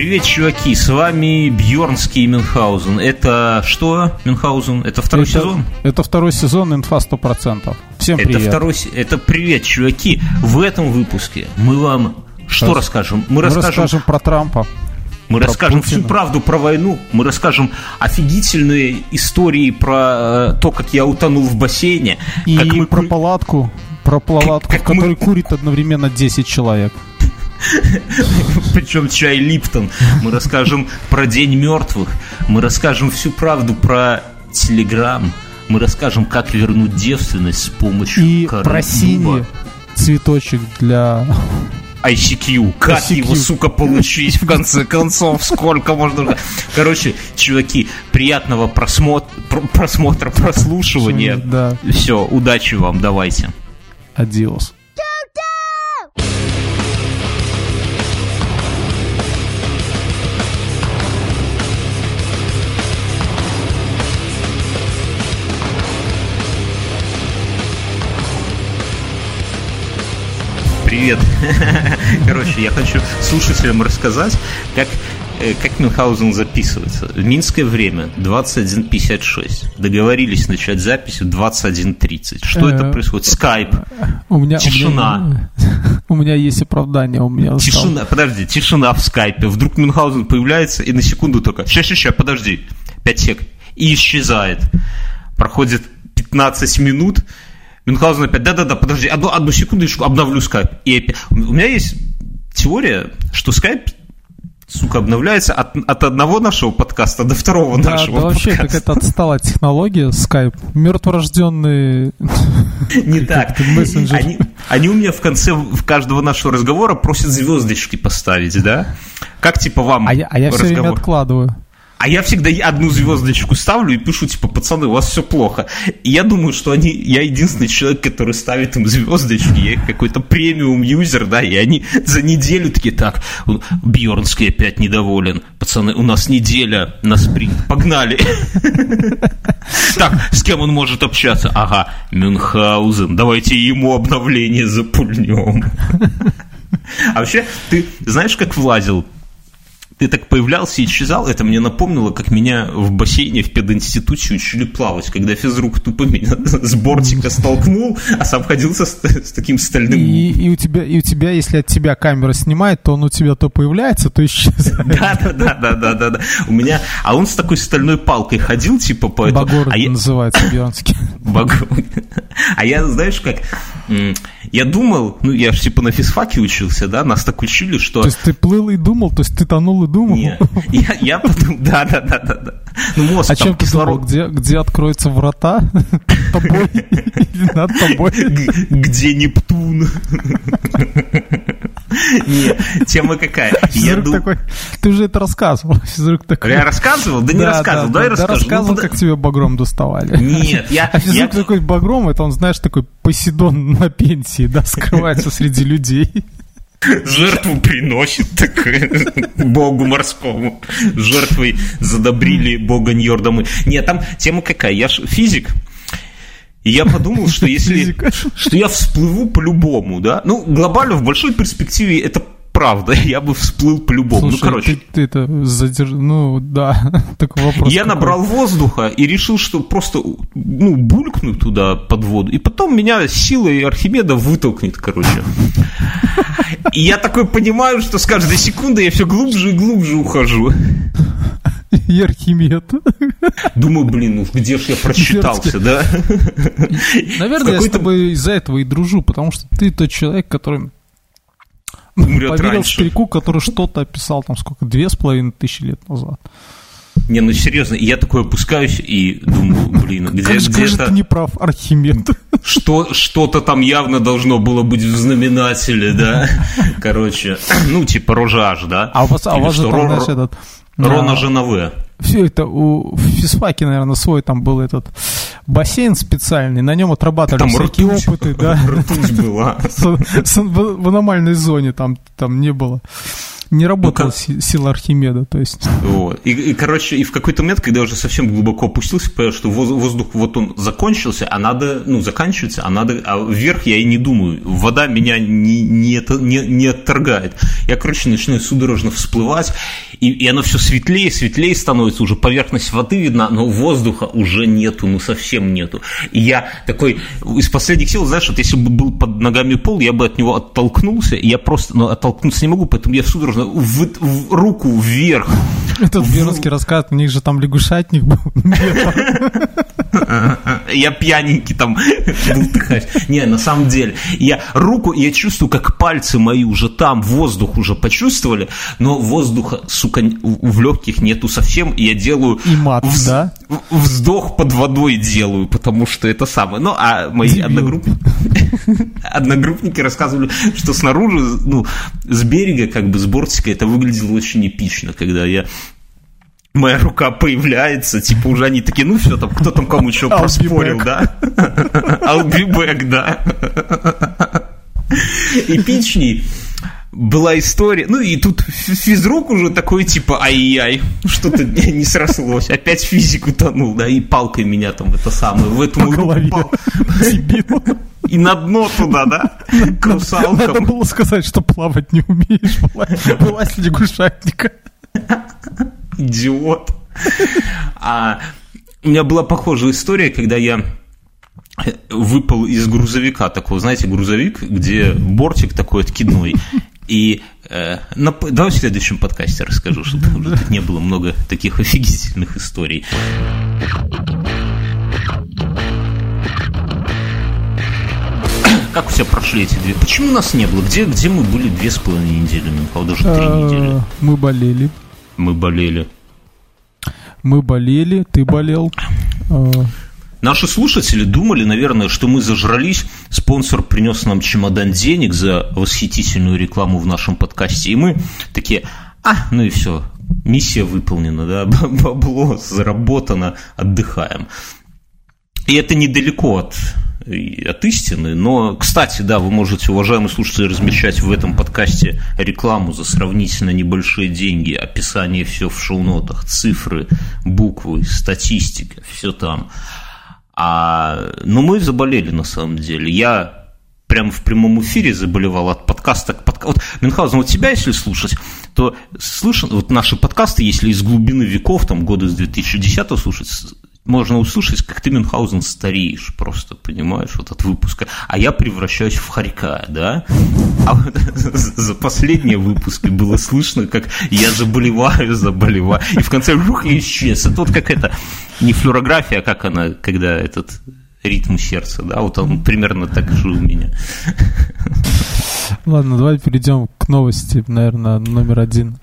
Привет, чуваки, с вами Бьорнский и Мюнхгаузен. Это что, Мюнхгаузен? Это второй это, сезон? Это второй сезон, инфа 100%. Всем это привет. Второй, это привет, чуваки. В этом выпуске мы вам что Раз... расскажем? Мы, мы расскажем... расскажем про Трампа. Мы про расскажем Путина. всю правду про войну, мы расскажем офигительные истории про э, то, как я утонул в бассейне. И как мы... про палатку, про палатку, как, как в которой мы... курит одновременно 10 человек. Причем чай Липтон. Мы расскажем про День мертвых. Мы расскажем всю правду про Телеграм. Мы расскажем, как вернуть девственность с помощью И про синий цветочек для ICQ. Как ICQ. его, сука, получить в конце концов? Сколько можно... Короче, чуваки, приятного просмотра, просмотра прослушивания. Да. Все, удачи вам, давайте. Адиос. Привет. Короче, я хочу слушателям рассказать, как э, как Мюнхгаузен записывается. Минское время 21.56. Договорились начать запись в 21.30. Что это э, происходит? Скайп. У меня, тишина. У меня, у меня есть оправдание. У меня тишина. Подожди, тишина в скайпе. Вдруг Мюнхгаузен появляется и на секунду только ща, ща, ща, подожди. 5 сек. И исчезает. Проходит 15 минут, Мюнхгаузен опять, да-да-да, подожди, одну, одну секундочку, обновлю скайп. И опять. У меня есть теория, что скайп сука, обновляется от, от одного нашего подкаста до второго да, нашего да, вообще какая-то отсталая технология Skype. Мертворожденный Не так. Они, они у меня в конце в каждого нашего разговора просят звездочки поставить, да? Как типа вам А я, а я все время откладываю. А я всегда одну звездочку ставлю и пишу, типа, пацаны, у вас все плохо. И я думаю, что они, я единственный человек, который ставит им звездочки, я какой-то премиум юзер, да, и они за неделю такие, так, Бьернский опять недоволен, пацаны, у нас неделя на спринт, погнали. Так, с кем он может общаться? Ага, Мюнхгаузен, давайте ему обновление запульнем. А вообще, ты знаешь, как влазил ты так появлялся и исчезал, это мне напомнило, как меня в бассейне в пединституте учили плавать, когда физрук тупо меня с бортика столкнул, а сам ходил со, с таким стальным... И, и, у тебя, и у тебя, если от тебя камера снимает, то он у тебя то появляется, то исчезает. Да-да-да-да-да-да. У меня... А он с такой стальной палкой ходил, типа, по этому... Багор а я... называется, Бьернский. Багор. А я, знаешь, как... Я думал, ну, я же типа на физфаке учился, да, нас так учили, что... То есть ты плыл и думал, то есть ты тонул и думал? Нет, я, я подумал, да, да, да, да, да. Ну, мозг, а чем кислород... ты думал, где, где откроются врата? Тобой или над тобой? Где Нептун? Нет, тема какая? Я ду... такой, ты уже это рассказывал. Физрук такой. Я рассказывал? Да не да, рассказывал, да, дай да, расскажу. Да рассказывал, ну, как тебе багром доставали. Нет, я... А физрук я... такой багром, это он, знаешь, такой Посейдон на пенсии, да, скрывается среди людей. Жертву приносит так, богу морскому. Жертвой задобрили бога Ньорда Нет, там тема какая? Я ж физик, и я подумал, что если... Что я всплыву по-любому, да? Ну, глобально, в большой перспективе это правда, я бы всплыл по-любому. Ну, короче. Ты, ты это задерж... Ну, да, такой вопрос. Я какой. набрал воздуха и решил, что просто, ну, булькну туда под воду, и потом меня силой Архимеда вытолкнет, короче. И я такой понимаю, что с каждой секундой я все глубже и глубже ухожу. И Архимед. Думаю, блин, ну где ж я прочитался, да? Наверное, я с тобой из-за этого и дружу, потому что ты тот человек, который умрет Поверил раньше. старику, который что-то описал там сколько, две с половиной тысячи лет назад. Не, ну серьезно, я такой опускаюсь и думаю, блин, где, как, где как ты не прав, Архимед. Что, что-то там явно должно было быть в знаменателе, да? Короче, ну, типа рожаж, да? А у вас, а у вас же там, знаешь, этот... Рона Женове все это у физфаке, наверное, свой там был этот бассейн специальный, на нем отрабатывали там всякие ртуть, опыты, да. Ртуть была. В аномальной зоне там, там не было Не работала ну, сила Архимеда, то есть. Вот. И, и, короче, и в какой-то момент, когда я уже совсем глубоко опустился, понял, что воздух вот он закончился, а надо, ну, заканчивается, а надо, а вверх я и не думаю. Вода меня не, не, это, не, не отторгает. Я, короче, начинаю судорожно всплывать, и, и оно все светлее, светлее становится, уже поверхность воды видна, но воздуха уже нету, ну, совсем нету. И я такой, из последних сил, знаешь, вот если бы был под ногами пол, я бы от него оттолкнулся, и я просто, ну, оттолкнуться не могу, поэтому я судорожно в, в руку вверх. Этот в... рассказ, у них же там лягушатник был. Я пьяненький там бултыхаюсь. Не, на самом деле, я руку, я чувствую, как пальцы мои уже там, воздух уже почувствовали, но воздуха, сука, в легких нету совсем, и я делаю... И мат, вз... да? Вздох под водой делаю, потому что это самое. Ну, а мои одногруппники, одногруппники рассказывали, что снаружи, ну, с берега, как бы с бортика, это выглядело очень эпично, когда я моя рука появляется, типа уже они такие, ну все, там кто там кому что проспорил, да? I'll be back, да. Эпичней была история, ну и тут физрук уже такой, типа, ай-яй, что-то не срослось, опять физик утонул, да, и палкой меня там это самое, в эту руку И на дно туда, да? К русалкам. Надо было сказать, что плавать не умеешь, вылазь лягушатника идиот. А у меня была похожая история, когда я выпал из грузовика такого, знаете, грузовик, где бортик такой откидной. И э, на, давай в следующем подкасте расскажу, чтобы тут не было много таких офигительных историй. Как у тебя прошли эти две? Почему нас не было? Где, где мы были две с половиной недели? Даже три а, недели. Мы болели. Мы болели. Мы болели, ты болел. А. Наши слушатели думали, наверное, что мы зажрались. Спонсор принес нам чемодан денег за восхитительную рекламу в нашем подкасте. И мы такие, а, ну и все, миссия выполнена, да, бабло заработано, отдыхаем. И это недалеко от от истины. Но, кстати, да, вы можете, уважаемые слушатели, размещать в этом подкасте рекламу за сравнительно небольшие деньги, описание все в шоу-нотах, цифры, буквы, статистика, все там. А, но мы заболели на самом деле. Я прямо в прямом эфире заболевал от подкаста к подкасту. Вот, Мюнхгаузен, вот тебя, если слушать, то слышно, вот наши подкасты, если из глубины веков, там, года с 2010 слушать, можно услышать, как ты, Мюнхгаузен, стареешь просто, понимаешь, вот от выпуска. А я превращаюсь в хорька, да? А вот за последние выпуски было слышно, как я заболеваю, заболеваю. И в конце жух и исчез. Это вот как это, не флюорография, а как она, когда этот ритм сердца, да, вот он примерно так же у меня. Ладно, давай перейдем к новости, наверное, номер один.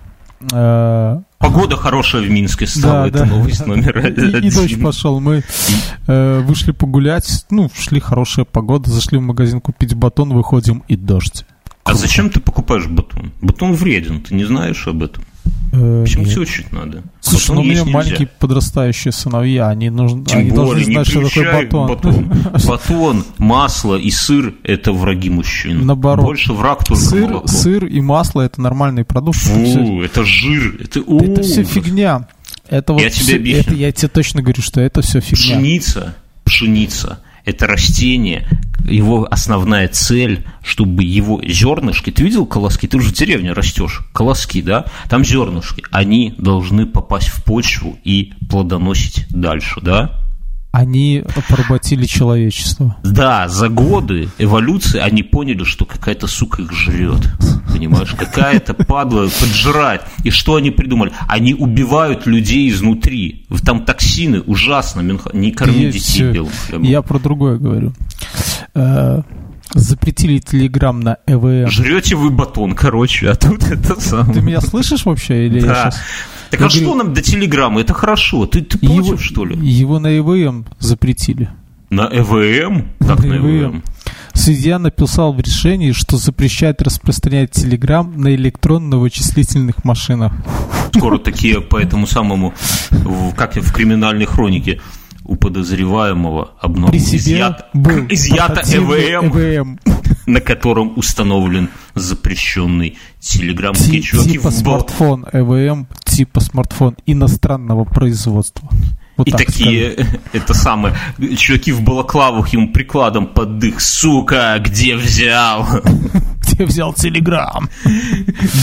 Э, Погода хорошая в Минске стала, да, это да. новость номер один. И, и дождь пошел. Мы э, вышли погулять, ну, шли хорошая погода, зашли в магазин купить батон, выходим и дождь. А зачем ты покупаешь батон? Батон вреден, ты не знаешь об этом. Э, Почему нет. все учить надо? Слушай, ну у меня маленькие подрастающие сыновья, они, нужны, Тем они более, должны знать, что такое батон. батон. Батон, масло и сыр – это враги мужчин. Наоборот. Больше враг только сыр, молоко. Сыр и масло – это нормальные продукты. Фу, это жир, это Это все фигня. Это вот я все, тебе объясню. Это, я тебе точно говорю, что это все фигня. Пшеница, пшеница – это растение, его основная цель, чтобы его зернышки, ты видел колоски, ты уже в деревне растешь, колоски, да, там зернышки, они должны попасть в почву и плодоносить дальше, да? Они поработили человечество. Да, за годы эволюции они поняли, что какая-то сука их жрет. Понимаешь, какая-то падла поджирает. И что они придумали? Они убивают людей изнутри. Там токсины ужасно. Не корми детей все. белым хлебом. Я про другое говорю. Запретили телеграм на ЭВМ. Жрете вы батон, короче, а тут это самое. Ты меня слышишь вообще? Или да. я сейчас... Так я а говорю, что нам до телеграммы? Это хорошо. Ты, ты против, его, что ли? Его на ЭВМ запретили. На ЭВМ? Как на, на ЭВМ? Судья написал в решении, что запрещает распространять телеграм на электронно-вычислительных машинах. Скоро такие по этому самому, как в криминальной хронике, у подозреваемого обнаружен изъят, был изъято ЭВМ, ЭВМ, на котором установлен запрещенный Телеграм. Ти- типа смартфон ЭВМ, типа смартфон иностранного производства. Вот и такие, скажем. это самое, чуваки в балаклавах ему прикладом под дых, сука, где взял? Где взял телеграм?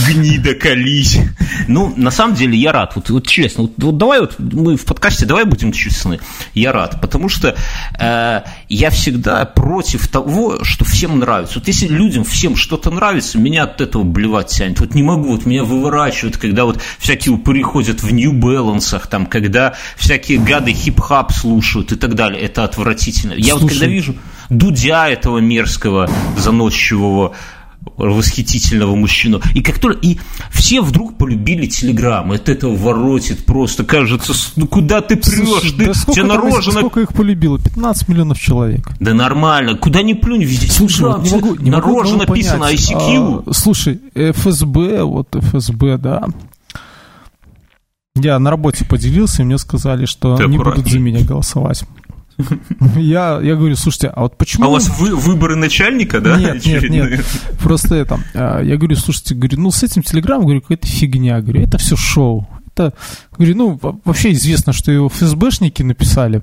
Гнида колись. Ну, на самом деле, я рад, вот, вот честно, вот, вот давай вот мы в подкасте, давай будем честны, я рад, потому что э, я всегда против того, что всем нравится. Вот если людям всем что-то нравится, меня от этого блевать тянет. Вот не могу, вот меня выворачивают, когда вот всякие упыри ходят в New Balance, там, когда всякие гады хип-хап слушают и так далее. Это отвратительно. Я Слушай. вот когда вижу Дудя этого мерзкого, заносчивого, восхитительного мужчину. И как только и все вдруг полюбили Телеграм. Это этого воротит просто. Кажется, ну куда ты прешь? Ты, да сколько, тебя нарожено... сколько их полюбило? 15 миллионов человек. Да нормально. Куда ни плюнь, везде. Слушай, вот не могу, не нароже написано понять. ICQ. А, слушай, ФСБ, вот ФСБ, да, я на работе поделился, и мне сказали, что Ты они аккуратней. будут за меня голосовать. Я, я говорю, слушайте, а вот почему... А у вас вы, выборы начальника, да? Нет, нет, нет. Просто это... А, я говорю, слушайте, говорю, ну с этим телеграммом, говорю, какая-то фигня. Говорю, это все шоу. Это, говорю, ну вообще известно, что его ФСБшники написали.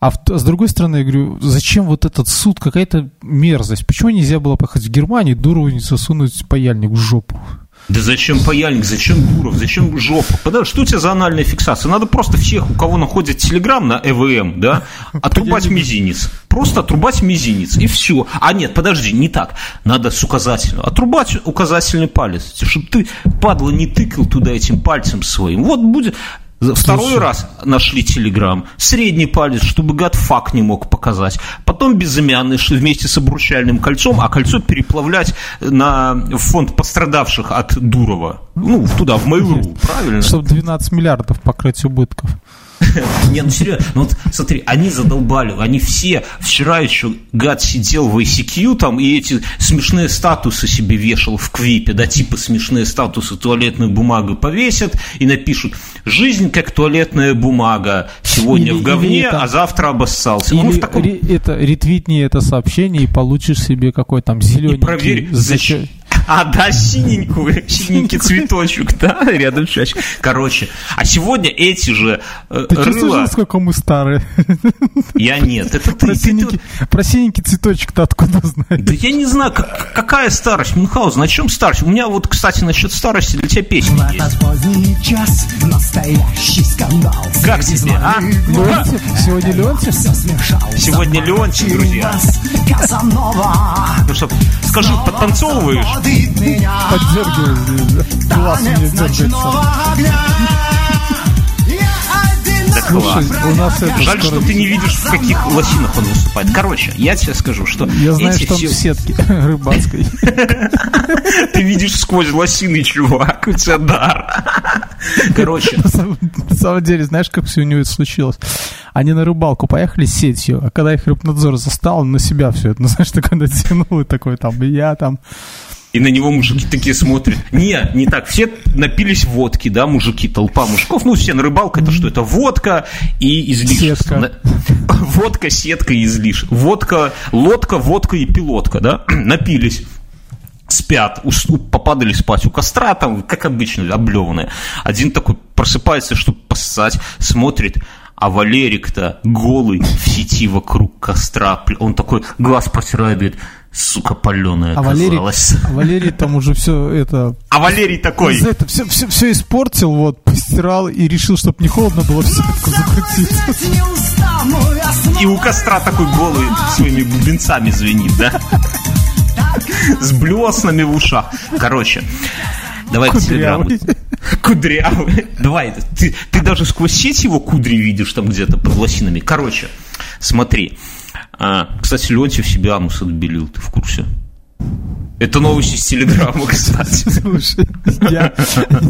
А, а с другой стороны, я говорю, зачем вот этот суд, какая-то мерзость? Почему нельзя было поехать в Германию, дуру не засунуть паяльник в жопу? Да зачем паяльник, зачем Гуров, зачем жопа? Подожди, что у тебя за анальная фиксация? Надо просто всех, у кого находит телеграм на ЭВМ, да, отрубать мизинец. Просто отрубать мизинец, и все. А нет, подожди, не так. Надо с указательного. Отрубать указательный палец, чтобы ты, падла, не тыкал туда этим пальцем своим. Вот будет... Второй Слушай. раз нашли телеграм. Средний палец, чтобы гад факт не мог показать. Потом безымянный, вместе с обручальным кольцом, а кольцо переплавлять на фонд пострадавших от Дурова. Ну, туда, в Mail.ru, правильно? Чтобы 12 миллиардов покрыть убытков. Не, ну серьезно, ну вот смотри, они задолбали, они все, вчера еще гад сидел в ICQ там и эти смешные статусы себе вешал в Квипе, да, типа смешные статусы туалетную бумагу повесят и напишут «Жизнь как туалетная бумага, сегодня или, в говне, это, а завтра обоссался». Или ну, в таком... это, ретвитни это сообщение и получишь себе какой там зелененький... И проверь, зачем... А, да, синенькую, синенький цветочек, да, рядом чаще. Короче, а сегодня эти же э, Ты рыла... чувствуешь, насколько мы старые? Я нет, это ты. Про синенький, ты... Про синенький цветочек-то откуда знаешь? Да я не знаю, как, какая старость, Мюнхгаузен, на чем старость? У меня вот, кстати, насчет старости для тебя песня есть. час настоящий скандал. Как тебе, а? Леонтьев? Сегодня Леонтьев? Сегодня Леонтьев, друзья. Ну что, скажи, подтанцовываешь? Поддергивает, глаз мне дергается. Да Слушай, у нас это Жаль, что ты не видишь, в каких лосинах он выступает. Короче, я тебе скажу, что... Я знаю, что он все... в сетке рыбацкой. Ты видишь сквозь лосины, чувак, у тебя дар. Короче. На самом деле, знаешь, как все у него это случилось? Они на рыбалку поехали с сетью, а когда их рыбнадзор застал, он на себя все это, ну, знаешь, такой натянул, и такой там, я там и на него мужики такие смотрят. Не, не так. Все напились водки, да, мужики, толпа мужиков. Ну, все на рыбалку это что? Это водка и излишество. Водка, сетка и излишество. Водка, лодка, водка и пилотка, да? Напились спят, попадали спать у костра, там, как обычно, облеванные. Один такой просыпается, чтобы поссать, смотрит, а Валерик-то голый в сети вокруг костра. Он такой глаз протирает, говорит, сука паленая а Валерий, а Валерий там уже все это... А Валерий такой... Это все, все, все испортил, вот, постирал и решил, чтобы не холодно было все закрутиться. И у костра такой голый своими бубенцами звенит, да? С блеснами в ушах. Короче, давай Кудрявый. Кудрявый. Давай, ты, ты даже сквозь сеть его кудри видишь там где-то под лосинами. Короче, смотри. А, кстати, Леонтьев себе анус отбелил, ты в курсе? Это новости с Телеграма, кстати. Слушай, я,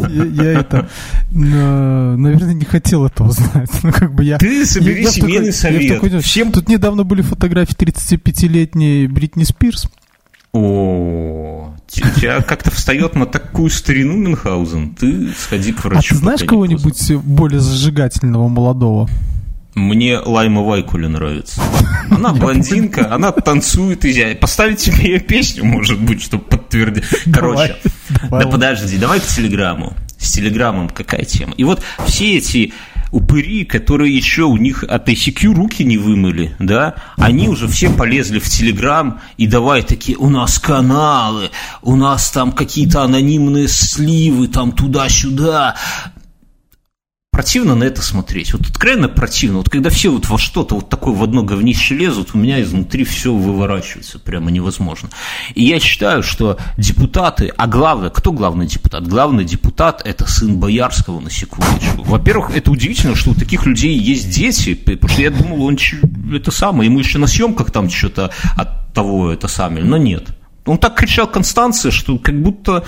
я, я это, наверное, не хотел этого знать. Ну, как бы я, Ты собери я, семейный я совет. Я такой, Всем... Тут недавно были фотографии 35-летней Бритни Спирс. О, тебя как-то встает на такую старину Мюнхгаузен. Ты сходи к врачу. А ты знаешь кого-нибудь более зажигательного молодого? Мне Лайма Вайкули нравится. Она блондинка, она танцует изя. Поставите мне ее песню, может быть, чтобы подтвердить. Короче, да подожди, давай к телеграмму. С телеграммом какая тема? И вот все эти упыри, которые еще у них от ICQ руки не вымыли, да, они уже все полезли в Телеграм и давай такие, у нас каналы, у нас там какие-то анонимные сливы, там туда-сюда противно на это смотреть. Вот откровенно противно. Вот когда все вот во что-то вот такое в одно говнище лезут, у меня изнутри все выворачивается. Прямо невозможно. И я считаю, что депутаты, а главное, кто главный депутат? Главный депутат – это сын Боярского, на секундочку. Во-первых, это удивительно, что у таких людей есть дети, потому что я думал, он это самое, ему еще на съемках там что-то от того это самое, но нет. Он так кричал Констанция, что как будто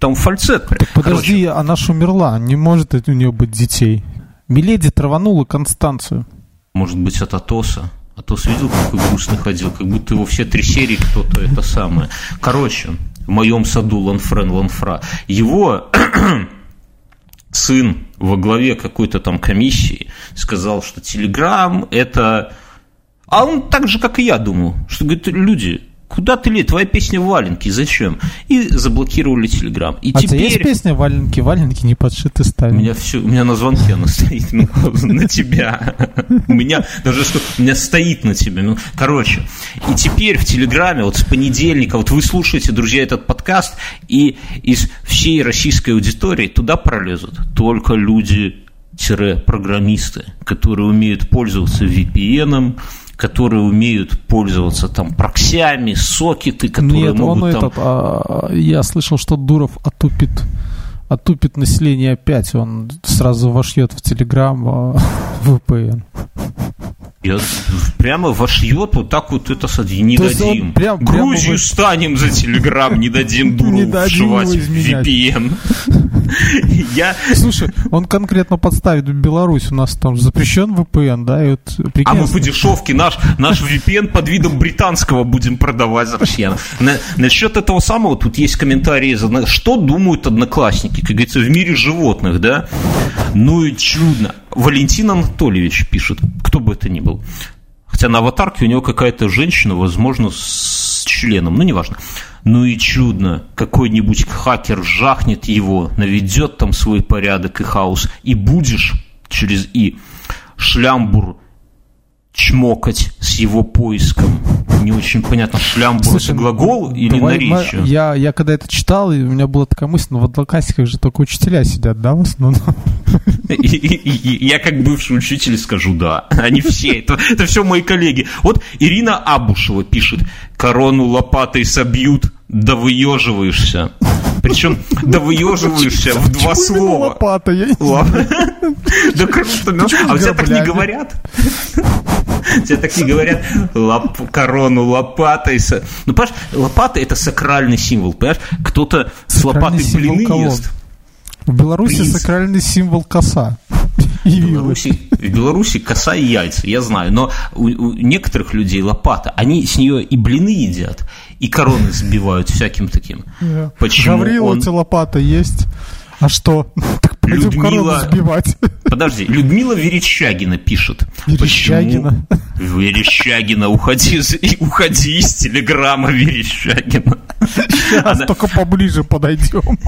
там фальцет. Так подожди, Короче. она ж умерла, не может у нее быть детей. Миледи траванула Констанцию. Может быть, от Атоса. Атос видел, какой грустный ходил, как будто его все три серии кто-то это самое. Короче, в моем саду Ланфрен Ланфра. Его сын во главе какой-то там комиссии сказал, что Телеграм это... А он так же, как и я думал, что, говорит, люди, Куда ты ли? Твоя песня «Валенки», зачем? И заблокировали Телеграм. И а теперь... есть песня «Валенки», «Валенки» не подшиты стали. У меня все, у меня на звонке она стоит ну, на тебя. У меня даже что, у меня стоит на тебе. Ну, короче, и теперь в Телеграме, вот с понедельника, вот вы слушаете, друзья, этот подкаст, и из всей российской аудитории туда пролезут только люди программисты, которые умеют пользоваться VPN, которые умеют пользоваться там проксями, сокеты, которые Нет, могут он там... этот, а, я слышал, что Дуров отупит отупит население опять, он сразу вошьет в Телеграм а, VPN. Я прямо вошьет вот так вот это сади, не То дадим. Прям, Грузию прямо станем за Телеграм, не дадим дуру вшивать в VPN. Я... Слушай, он конкретно подставит Беларусь, у нас там запрещен VPN, да? И вот, а мы по дешевке наш, наш VPN под видом британского будем продавать за россиян. На, насчет этого самого тут есть комментарии, что думают одноклассники, как говорится, в мире животных, да? Ну и чудно. Валентин Анатольевич пишет, кто бы это ни был. Хотя на аватарке у него какая-то женщина, возможно, с членом, ну, неважно. Ну и чудно, какой-нибудь хакер жахнет его, наведет там свой порядок и хаос, и будешь через «и» шлямбур чмокать с его поиском. Не очень понятно, шлямбур Слушай, это глагол или давай, наречие? Я, я когда это читал, и у меня была такая мысль, ну в одноклассниках же только учителя сидят, да, в основном? Я как бывший учитель скажу да. Они все. Это, это все мои коллеги. Вот Ирина Абушева пишет. Корону лопатой собьют, да выеживаешься. Причем да выеживаешься в два слова. Лопата, я Да круто. А у тебя так не говорят? Тебе так не говорят лап, корону лопатой. Ну, понимаешь, лопата это сакральный символ, понимаешь? Кто-то с лопатой блины ест. В Беларуси Принц. сакральный символ коса. В Беларуси, в Беларуси коса и яйца, я знаю, но у, у некоторых людей лопата, они с нее и блины едят, и короны сбивают всяким таким. Почему Гаврила, он... лопата есть? А что? Так пойдем Людмила... сбивать. Подожди, Людмила Верещагина пишет. Верещагина? Почему? Верещагина, уходи, уходи из телеграмма Верещагина. Сейчас Она... только поближе подойдем.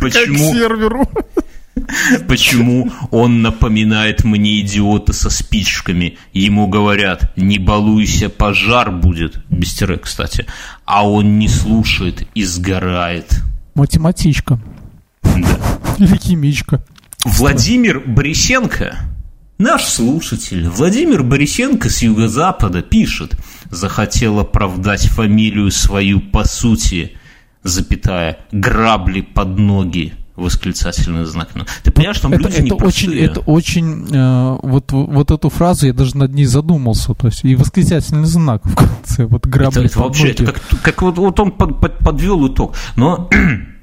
Почему? К серверу. Почему он напоминает мне идиота со спичками? Ему говорят, не балуйся, пожар будет. Без тире, кстати. А он не слушает и сгорает. Математичка. Да. Или химичка. Владимир Борисенко, наш слушатель, Владимир Борисенко с юго-запада пишет, захотел оправдать фамилию свою по сути, запятая, грабли под ноги восклицательный знак. Ну, ты понимаешь, там это, люди это очень, это очень, э, вот, вот эту фразу я даже над ней задумался, то есть и восклицательный знак в конце, вот грабли Это, это вообще, это как, как вот, вот он под, под, подвел итог, но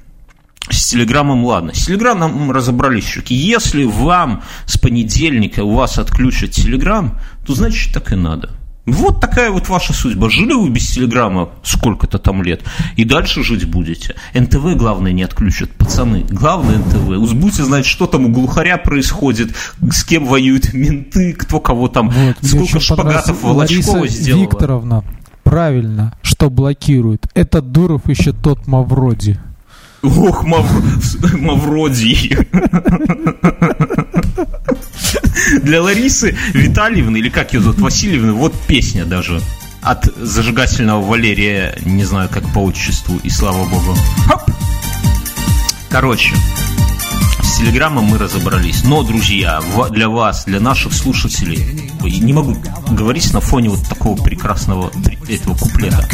с Телеграмом ладно. С Телеграмом разобрались, чуваки. Если вам с понедельника у вас отключат Телеграм, то значит так и надо. Вот такая вот ваша судьба. Жили вы без телеграмма сколько-то там лет, и дальше жить будете. НТВ, главное, не отключат. Пацаны, главное НТВ. Будете знать, что там у глухаря происходит, с кем воюют менты, кто кого там, вот, сколько шпагатов Волочкова сделала. Викторовна, правильно, что блокирует. Этот Дуров еще тот Мавроди. Ох, Мав... Мавроди. Для Ларисы Витальевны, или как ее зовут, Васильевны, вот песня даже от зажигательного Валерия, не знаю, как по отчеству, и слава богу. Хоп! Короче, с телеграммом мы разобрались. Но, друзья, для вас, для наших слушателей, не могу говорить на фоне вот такого прекрасного этого куплета.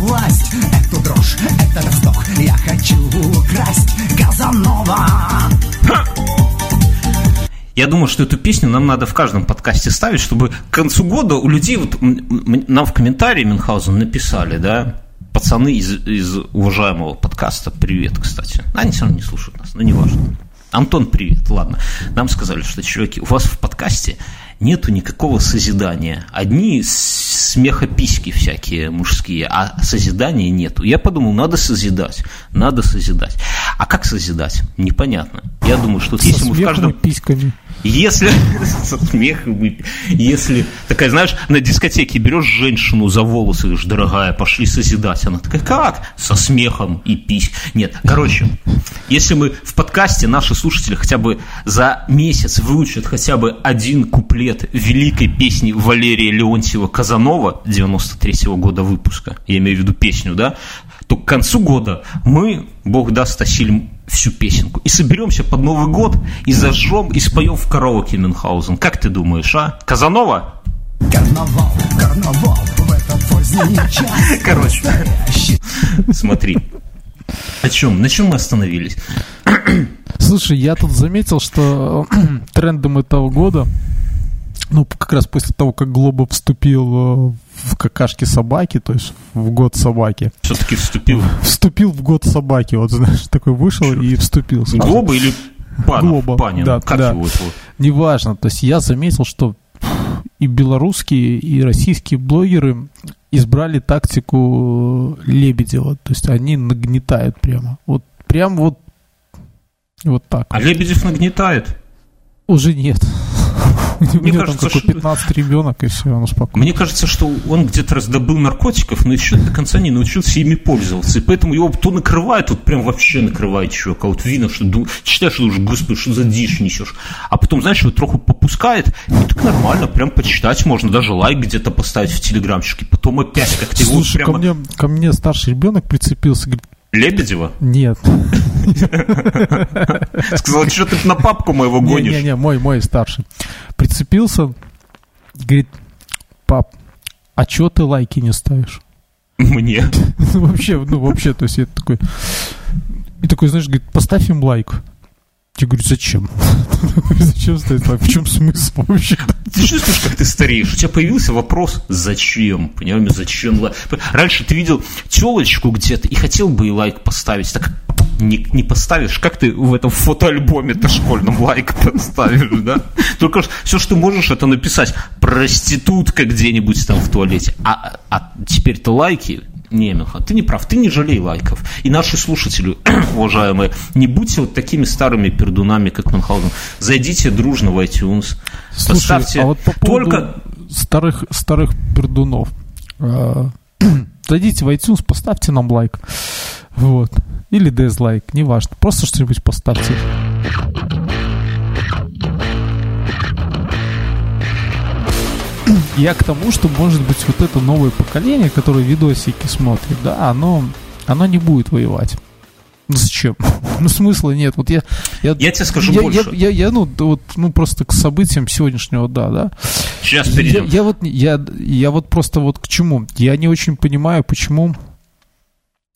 власть, эту дрожь, этот вздох, я хочу украсть Казанова. Ха! Я думаю, что эту песню нам надо в каждом подкасте ставить, чтобы к концу года у людей, вот нам в комментарии Мюнхгаузен написали, да, пацаны из, из уважаемого подкаста, привет, кстати. Они все равно не слушают нас, но неважно. Антон, привет, ладно. Нам сказали, что, чуваки, у вас в подкасте нету никакого созидания. Одни смехописьки всякие мужские, а созидания нету. Я подумал, надо созидать, надо созидать. А как созидать? Непонятно. Я думаю, что Со если мы в каждом... письками. Если со смехом, если такая, знаешь, на дискотеке берешь женщину за волосы, говоришь, дорогая, пошли созидать. Она такая, как? Со смехом и пись. Нет, короче, если мы в подкасте наши слушатели хотя бы за месяц выучат хотя бы один куплет великой песни Валерия Леонтьева Казанова 93 -го года выпуска, я имею в виду песню, да, то к концу года мы, бог даст, тащили всю песенку. И соберемся под Новый год и зажжем, и споем в караоке Мюнхгаузен. Как ты думаешь, а? Казанова? Карнавал, карнавал в этот поздний час. Короче, смотри. О чем? На чем мы остановились? Слушай, я тут заметил, что трендом этого года ну, как раз после того, как Глоба вступил э, в какашки собаки, то есть в год собаки. Все-таки вступил? Вступил в год собаки, вот знаешь, такой вышел Черт. и вступил. Сразу. Глоба или Панов? Глоба, Панин? да, как да. его? Неважно, то есть я заметил, что и белорусские, и российские блогеры избрали тактику Лебедева, то есть они нагнетают прямо, вот прям вот вот так. А Лебедев нагнетает? Уже нет. Мне кажется, что... 15 ребенок, и все, он успокоен. Мне кажется, что он где-то раздобыл наркотиков, но еще до конца не научился ими пользоваться. И поэтому его то накрывает, вот прям вообще накрывает чувака. Вот видно, что читаешь, что уже, господи, что за дичь несешь. А потом, знаешь, его троху попускает, и так нормально, прям почитать можно, даже лайк где-то поставить в телеграмчике. Потом опять как-то его Слушай, прямо... ко, мне, ко мне старший ребенок прицепился, говорит, Лебедева? Нет. Сказал, что ты на папку моего гонишь? Не-не-не, мой, мой старший. Прицепился, говорит, пап, а чего ты лайки не ставишь? Мне? Ну, вообще, ну, вообще, то есть я такой... И такой, знаешь, говорит, поставь им лайк. Я говорю, зачем? зачем ставить лайк? В чем смысл вообще? Ты чувствуешь, как ты стареешь? У тебя появился вопрос, зачем? Понимаешь, зачем лайк? Раньше ты видел телочку где-то и хотел бы и лайк поставить. Так не, не поставишь, как ты в этом фотоальбоме-то школьном лайк поставишь, да? Только все, что ты можешь, это написать проститутка где-нибудь там в туалете. А, а теперь-то лайки не, Миха, ты не прав, ты не жалей лайков. И наши слушатели, уважаемые, не будьте вот такими старыми пердунами, как Мюнхгаузен. Зайдите дружно в iTunes, Слушай, поставьте а вот по только... старых, старых пердунов. А, зайдите в iTunes, поставьте нам лайк. Вот. Или дизлайк, неважно. Просто что-нибудь поставьте. я к тому, что, может быть, вот это новое поколение, которое видосики смотрит, да, оно, оно не будет воевать. Ну зачем? Ну смысла нет. Вот я, я, я тебе скажу я, больше. Я, я, я, ну, вот, ну просто к событиям сегодняшнего, да, да. Сейчас перейдем. Я, я вот, я, я вот просто вот к чему. Я не очень понимаю, почему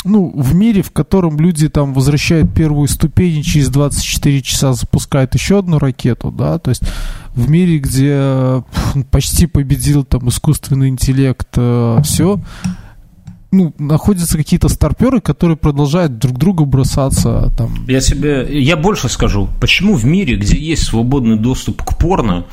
ну, в мире, в котором люди там возвращают первую ступень и через 24 часа запускают еще одну ракету, да, то есть в мире, где почти победил там искусственный интеллект, э, все, ну, находятся какие-то старперы, которые продолжают друг друга бросаться там. Я себе, я больше скажу, почему в мире, где есть свободный доступ к порно,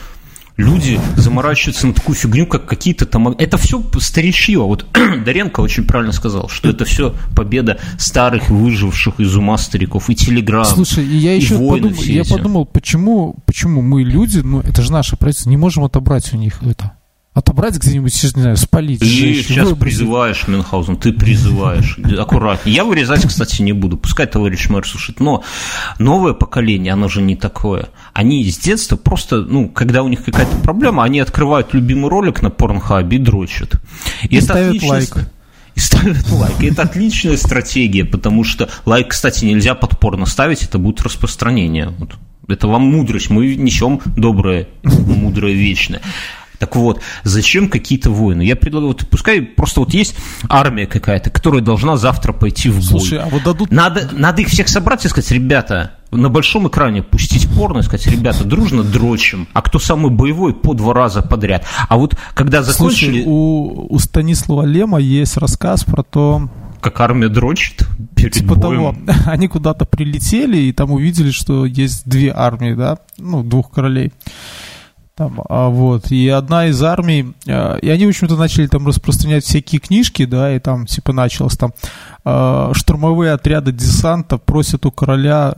люди заморачиваются на такую фигню, как какие-то там... Это все старичье. Вот Доренко очень правильно сказал, что это все победа старых выживших из ума стариков. И Телеграм, Слушай, я еще подумал, я подумал, почему, почему мы люди, ну это же наше правительство, не можем отобрать у них это отобрать где-нибудь, не знаю, спалить. Ты сейчас выбросить. призываешь, Мюнхгаузен, ты призываешь. Аккуратнее. Я вырезать, кстати, не буду. Пускай товарищ мэр слушает. Но новое поколение, оно же не такое. Они с детства просто, ну, когда у них какая-то проблема, они открывают любимый ролик на порнхабе и дрочат. И, и это ставят отлично. лайк и ставят лайк. И это отличная стратегия, потому что лайк, кстати, нельзя подпорно ставить, это будет распространение. Вот. Это вам мудрость, мы несем доброе, мудрое, вечное. Так вот, зачем какие-то войны? Я предлагаю, вот, пускай просто вот есть армия какая-то, которая должна завтра пойти в бой. Слушай, а вот дадут... Надо, надо их всех собрать и сказать, ребята, на большом экране пустить порно и сказать, ребята, дружно дрочим, а кто самый боевой по два раза подряд. А вот когда закончили... Слушай, у, у Станислава Лема есть рассказ про то, как армия дрочит перед типа боем. того, они куда-то прилетели и там увидели, что есть две армии, да, ну, двух королей. Там, а вот, и одна из армий, а, и они, в общем-то, начали там распространять всякие книжки, да, и там, типа, началось там, а, штурмовые отряды десанта просят у короля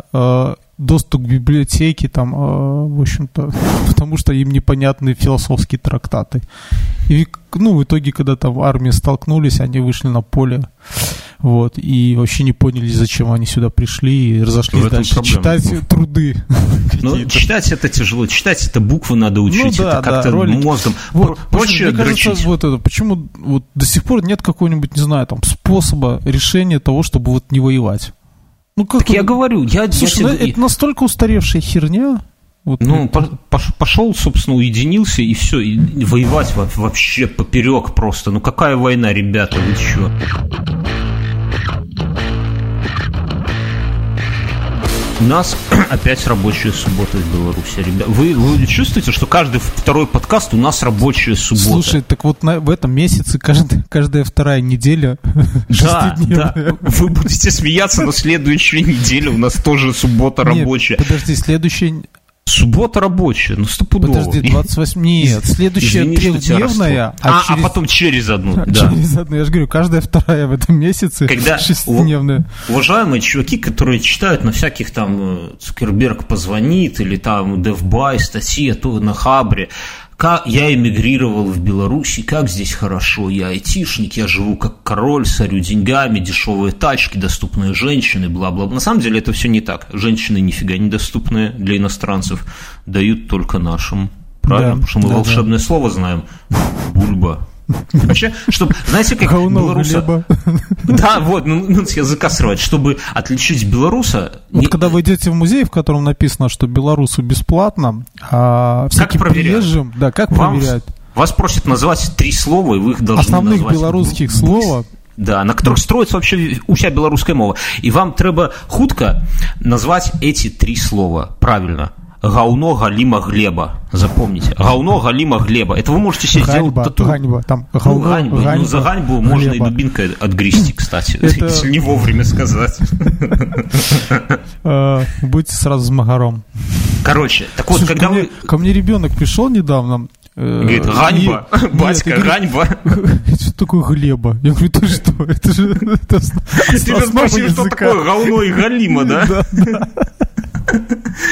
доступ к библиотеке, там, в общем-то, потому что им непонятны философские трактаты. И, ну, в итоге, когда там армии столкнулись, они вышли на поле вот, и вообще не поняли, зачем они сюда пришли, и разошлись дальше проблема. читать труды. Ну, читать это тяжело, читать это буквы надо ну учить, ну, да, это как-то да, мозгом. Вот, проще мне кажется, вот это, почему вот до сих пор нет какого-нибудь, не знаю, там, способа решения того, чтобы вот не воевать. Ну, как так я говорю, я... Слушай, я, ну, это настолько устаревшая херня. Вот ну, это... пошел, собственно, уединился, и все, и воевать вообще поперек просто. Ну, какая война, ребята, вы что? У нас опять рабочая суббота в Беларуси, ребят. Вы, вы чувствуете, что каждый второй подкаст у нас рабочая суббота? Слушай, так вот на, в этом месяце каждый, каждая вторая неделя Да, да. Вы будете смеяться, но следующая неделя у нас тоже суббота рабочая. Нет, подожди, следующая Суббота рабочая, ну стопудово. Подожди, 28... Нет, следующая Извини, трехдневная, а, а, через... а потом через одну, а, да. Через одну, я же говорю, каждая вторая в этом месяце Когда шестидневная. Уважаемые чуваки, которые читают на всяких там э, Цукерберг позвонит, или там DevBuy, статьи, а то на Хабре, как я эмигрировал в Беларусь, как здесь хорошо, я айтишник, я живу как король, сорю деньгами, дешевые тачки, доступные женщины, бла-бла. На самом деле это все не так. Женщины нифига недоступные для иностранцев, дают только нашим. Правильно? Да, Потому что мы да, волшебное да. слово знаем. Бульба. Вообще, чтобы, знаете, как Говно белоруса... Глеба. Да, вот, ну, ну, с языка срывать, чтобы отличить белоруса... Вот не... когда вы идете в музей, в котором написано, что белорусу бесплатно, а всяким как приезжим... Да, как Вам, проверять? Вас просят назвать три слова, и вы их должны Основных назвать... белорусских слова да, на которых строится вообще уся белорусская мова. И вам треба хутка назвать эти три слова правильно – Гауно Галима Глеба. Запомните. Гауно Галима Глеба. Это вы можете себе ганьба, сделать тату. Ганьба. Там, ну, ганьба. ганьба. Ну, за ганьбу глеба. можно и дубинкой отгрести, кстати, Это... если не вовремя сказать. А, будьте сразу с магаром. Короче, так вот, когда вы... Ко мне ребенок пришел недавно, э, Говорит, ганьба, и, батька, нет, ганьба. Что такое глеба? Я говорю, ты что? Это же это Ты спросил, что такое говно и галима, да? Да, да.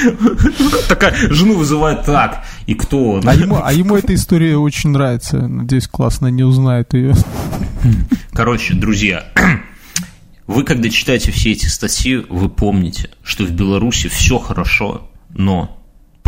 Такая жену вызывает так. И кто? А ему, а ему эта история очень нравится. Надеюсь, классно не узнает ее. Короче, друзья, вы когда читаете все эти статьи, вы помните, что в Беларуси все хорошо, но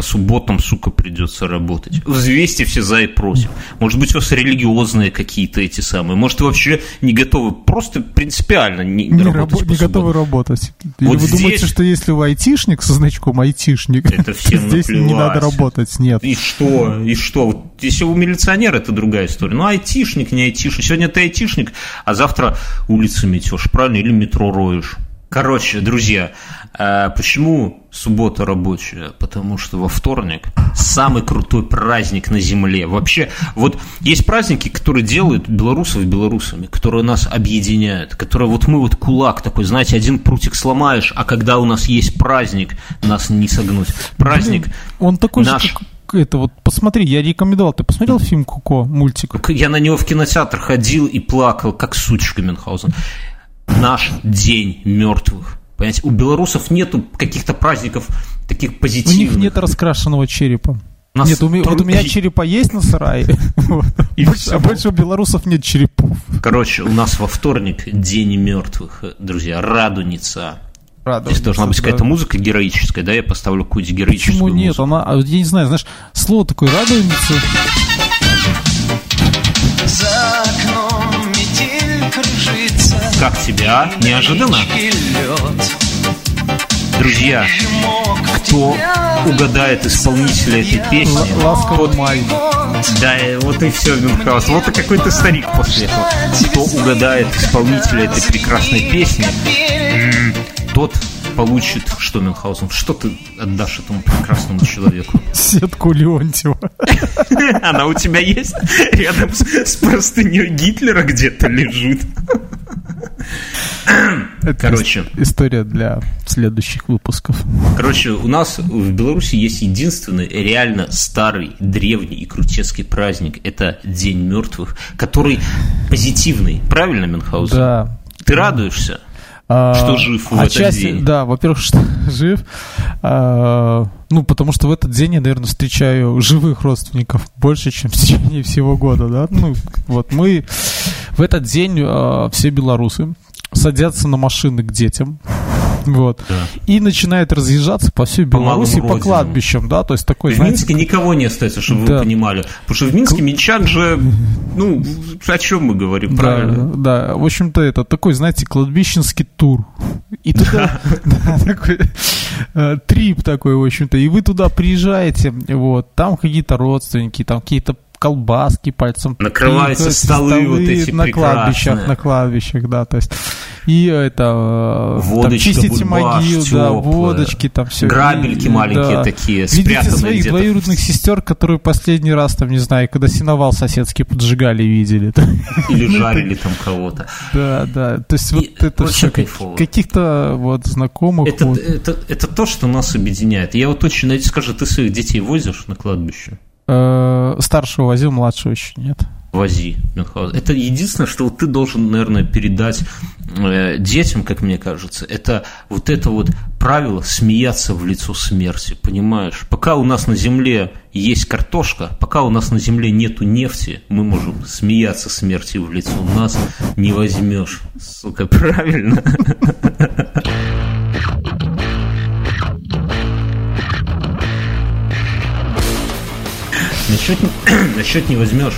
субботам, сука, придется работать. Взвесьте все за и против. Может быть, у вас религиозные какие-то эти самые. Может, вы вообще не готовы, просто принципиально не, не, работать рабо- не готовы работать. Или вот вы здесь... думаете, что если вы айтишник со значком айтишник, это всем здесь наплевать. не надо работать? Нет. И что? И что? Если вы милиционер, это другая история. Ну, айтишник, не айтишник. Сегодня ты айтишник, а завтра улицы метешь, правильно? Или метро роешь. Короче, друзья, э, почему суббота рабочая? Потому что во вторник самый крутой праздник на земле. Вообще, вот есть праздники, которые делают белорусов белорусами, которые нас объединяют, которые вот мы вот кулак такой, знаете, один прутик сломаешь, а когда у нас есть праздник, нас не согнуть. Праздник Блин, он такой наш... же, как это вот, посмотри, я рекомендовал. Ты посмотрел фильм Куко, мультик? Я на него в кинотеатр ходил и плакал, как сучка Мюнхгаузен. Наш день мертвых. Понимаете, у белорусов нету каких-то праздников таких позитивных. У них нет раскрашенного черепа. Нас нет, у меня, вот у меня черепа есть на сарае, и больше, а больше у белорусов нет черепов. Короче, у нас во вторник День мертвых, друзья, Радуница. Радуница, Здесь должна быть да. какая-то музыка героическая, да, я поставлю какую-то героическую Почему нет? Музыку. Она, я не знаю, знаешь, слово такое «радуница». Как тебя? Неожиданно? Друзья, кто угадает исполнителя этой песни? Ласковый май. Да, вот и все, Мюнхгаус. Вот и какой-то старик после этого. Кто угадает исполнителя этой прекрасной песни, тот получит что, Мюнхгаузен? Что ты отдашь этому прекрасному человеку? Сетку Леонтьева. Она у тебя есть? Рядом с простыней Гитлера где-то лежит. Это Короче. история для следующих выпусков. Короче, у нас в Беларуси есть единственный реально старый, древний и крутецкий праздник. Это День мертвых, который позитивный. Правильно, Мюнхгаузен? Да. Ты радуешься? А, что жив в отчасти, этот день. Да, во-первых, что жив. А, ну, потому что в этот день я, наверное, встречаю живых родственников больше, чем в течение всего года, да. Ну, вот мы в этот день а, все белорусы садятся на машины к детям, вот, да. и начинают разъезжаться по всей Беларуси по, по кладбищам, да, то есть такой, В знаете, Минске никого не остается, чтобы да. вы понимали, потому что в Минске Минчан же, ну, о чем мы говорим, правильно? Да, да, в общем-то, это такой, знаете, кладбищенский тур, и туда, такой, э, трип такой, в общем-то, и вы туда приезжаете, вот, там какие-то родственники, там какие-то колбаски пальцем. Накрываются столы, столы вот эти на кладбищах, на кладбищах, да, то есть и это Водочка, там, чистите могил, да, водочки там все. Грабельки и, маленькие да. такие, Видите своих двоюродных сестер, которые последний раз там, не знаю, когда сеновал соседский поджигали, видели. Или жарили там кого-то. Да, да, то есть вот это все каких-то вот знакомых. Это, это, это то, что нас объединяет. Я вот очень, знаете, скажи, ты своих детей возишь на кладбище? Э, старшего возил, младшего еще нет. Вози, Мюнхгаузен. Это единственное, что ты должен, наверное, передать э, детям, как мне кажется, это вот это вот правило смеяться в лицо смерти, понимаешь? Пока у нас на земле есть картошка, пока у нас на земле нету нефти, мы можем смеяться смерти в лицо. Нас не возьмешь, сука, правильно? Насчет, насчет не возьмешь.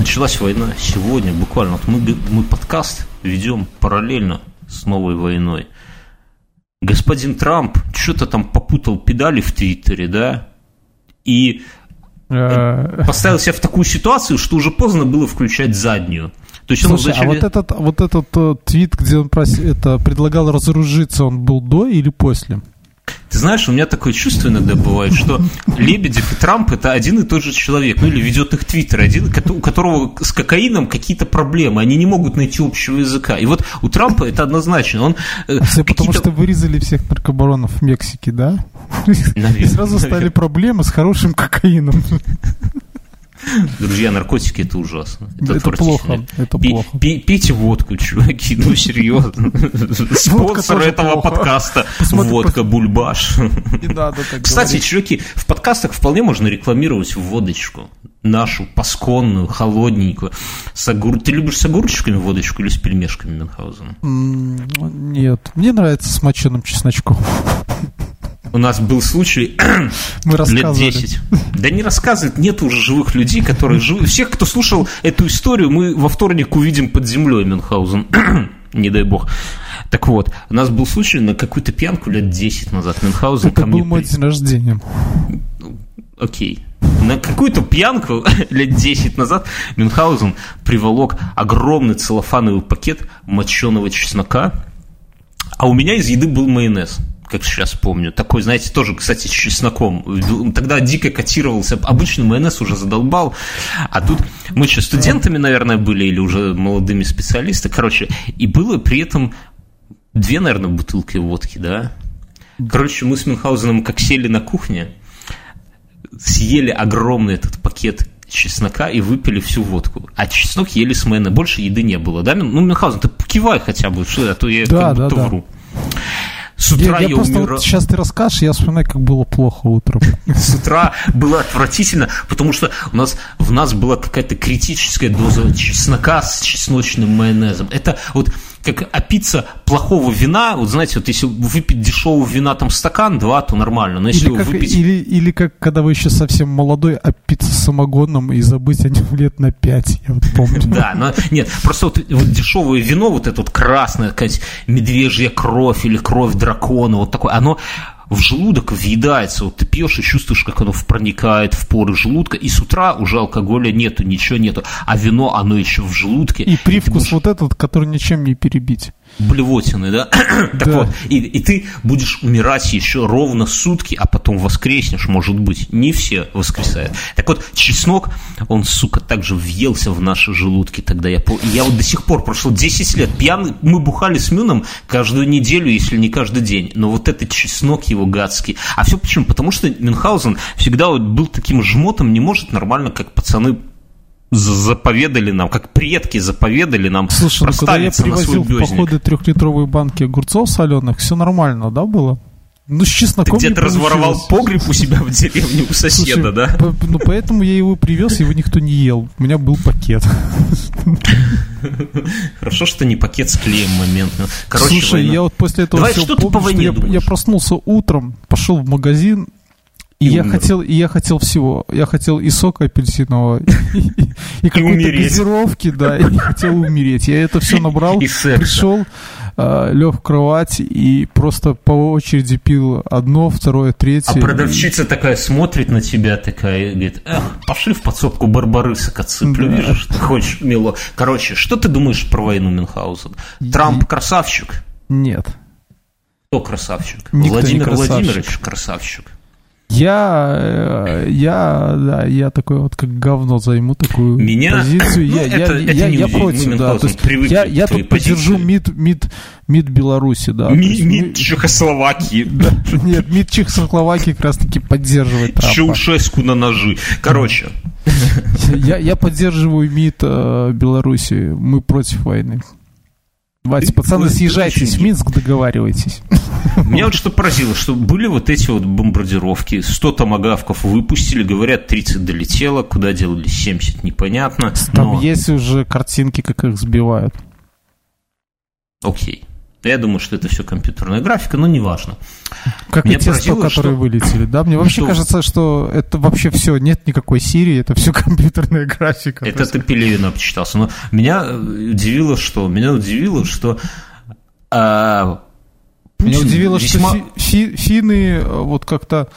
Началась война сегодня, буквально. Вот мы, мы подкаст ведем параллельно с новой войной. Господин Трамп что-то там попутал педали в Твиттере, да? И э. поставил себя в такую ситуацию, что уже поздно было включать заднюю. То есть Слушай, он вначале... а вот этот, вот этот э, твит, где он прос... это, предлагал разоружиться, он был до или после? Ты знаешь, у меня такое чувство иногда бывает, что Лебедев и Трамп это один и тот же человек, ну или ведет их твиттер, один, у которого с кокаином какие-то проблемы, они не могут найти общего языка. И вот у Трампа это однозначно. Он, э, Все потому что вырезали всех наркобаронов в Мексике, да? Наверное, и сразу наверное. стали проблемы с хорошим кокаином. Друзья, наркотики это ужасно. Это, это плохо. Это Пи- плохо. Пи- пейте водку, чуваки, ну серьезно. Спонсор этого подкаста водка Бульбаш. Кстати, чуваки, в подкастах вполне можно рекламировать водочку нашу пасконную, холодненькую. С огур... Ты любишь с огурчиками водочку или с пельмешками Мюнхгаузена? Нет, мне нравится с моченым чесночком. У нас был случай Мы лет 10. Да не рассказывает, нет уже живых людей, которые живы. Всех, кто слушал эту историю, мы во вторник увидим под землей Мюнхгаузен. не дай бог. Так вот, у нас был случай на какую-то пьянку лет 10 назад. Мюнхгаузен Это ко был мне мой день рождения. Окей. На какую-то пьянку лет 10 назад Мюнхгаузен приволок огромный целлофановый пакет моченого чеснока, а у меня из еды был майонез как сейчас помню. Такой, знаете, тоже, кстати, с чесноком. Тогда дико котировался. Обычный майонез уже задолбал. А тут мы еще студентами, наверное, были или уже молодыми специалистами. Короче, и было при этом две, наверное, бутылки водки, да? Короче, мы с Мюнхгаузеном как сели на кухне, съели огромный этот пакет чеснока и выпили всю водку. А чеснок ели с майонезом. Больше еды не было, да? Ну, Мюнхгаузен, ты покивай хотя бы, что, а то я Да, как да, будто да. вру. С утра я, я я, просто умирал. вот сейчас ты расскажешь, я вспоминаю, как было плохо утром. С утра было отвратительно, потому что у нас в нас была какая-то критическая доза чеснока с чесночным майонезом. Это вот как опиться плохого вина, вот знаете, вот если выпить дешевого вина там стакан, два, то нормально, но если Или как, выпить... или, или как когда вы еще совсем молодой, опиться самогоном и забыть о нем лет на пять, я вот помню. Да, но нет, просто вот, дешевое вино, вот это вот красное, медвежья кровь или кровь дракона, вот такое, оно в желудок въедается, вот ты пьешь и чувствуешь, как оно проникает в поры желудка, и с утра уже алкоголя нету, ничего нету, а вино, оно еще в желудке. И привкус будешь вот этот, который ничем не перебить. Блевотины, да? так Да. вот, и, и ты будешь умирать еще ровно сутки, а потом воскреснешь, может быть. Не все воскресают. Так вот, чеснок, он, сука, также въелся в наши желудки тогда. Я, я вот до сих пор, прошло 10 лет, пьяный, мы бухали с Мюном каждую неделю, если не каждый день. Но вот этот чеснок его гадский. А все почему? Потому что Мюнхгаузен всегда вот был таким жмотом, не может нормально, как пацаны заповедали нам, как предки заповедали нам Слушай, ну когда я привозил в походы трехлитровые банки огурцов соленых, все нормально, да, было? Ну, с Ты чесноком не где-то разворовал получилось. погреб у себя в деревне у соседа, Слушай, да? по- ну, поэтому я его привез, его никто не ел. У меня был пакет. Хорошо, что не пакет с клеем моментно. Короче, Слушай, война. я вот после этого Давай, что ты по помню, войне я, я проснулся утром, пошел в магазин, и, я умер. хотел, и я хотел всего. Я хотел и сока апельсинового, и, какой-то газировки, да, и хотел умереть. Я это все набрал, пришел, э, лег в кровать и просто по очереди пил одно, второе, А третье. продавщица такая смотрит на тебя, такая, говорит, эх, пошли в подсобку барбарысок отсыплю, вижу, что хочешь, мило. Короче, что ты думаешь про войну Мюнхгаузен? Трамп красавчик? Нет. Кто красавчик? Никто Владимир красавчик. Владимирович красавчик. Я, э, я, да, я такой вот как говно займу такую Меня? позицию. Ну, я, это- я, это я, не я против, Мы, да. То есть я, я тут поддержу. МИД, МИД, МИД Беларуси, да. То Ми- есть МИД Чехословакии. Да, нет, МИД Чехословакии как раз таки поддерживает Трампа. Чаушеску на ножи. Короче, Я, я поддерживаю МИД э, Беларуси. Мы против войны. Давайте, пацаны, съезжайтесь в Минск, договаривайтесь. Меня вот что поразило, что были вот эти вот бомбардировки, 100 томагавков выпустили, говорят, 30 долетело, куда делали 70, непонятно. Там но- есть уже картинки, как их сбивают. Окей. Я думаю, что это все компьютерная графика, но неважно. Как Меня и те 100, поразило, которые что- вылетели. Да, мне вообще что- кажется, что это вообще все, нет никакой Сирии, это все компьютерная графика. То Это есть- ты Пелевина обчитался. Но меня э, удивило, что... Меня удивило, что... а, Меня удивило, весьма- что фи- фи- финны э, вот как-то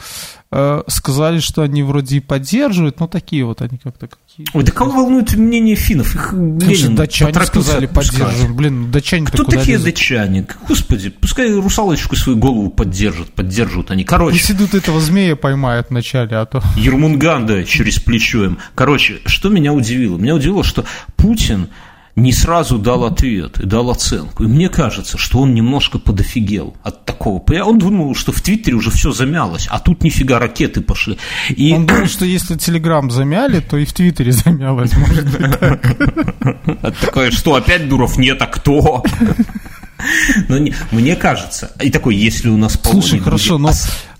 э, сказали, что они вроде и поддерживают, но такие вот они как-то Ой, да кого волнует мнение финнов? Их Слушай, Ленин датчане поторопился сказали, поддерживаем. Блин, датчане Кто такие лезут? датчане? Господи, пускай русалочку свою голову поддержат, поддержат они. Короче, Пусть идут этого змея поймают вначале, а то... Ермунганда через плечо им. Короче, что меня удивило? Меня удивило, что Путин не сразу дал ответ и дал оценку. И мне кажется, что он немножко подофигел от такого. Он думал, что в Твиттере уже все замялось, а тут нифига ракеты пошли. И Он думал, что если Телеграм замяли, то и в Твиттере замялось, может быть. Такое, что опять Дуров нет, а кто? Но не- мне кажется, и такой, если у нас Слушай, хорошо, людей-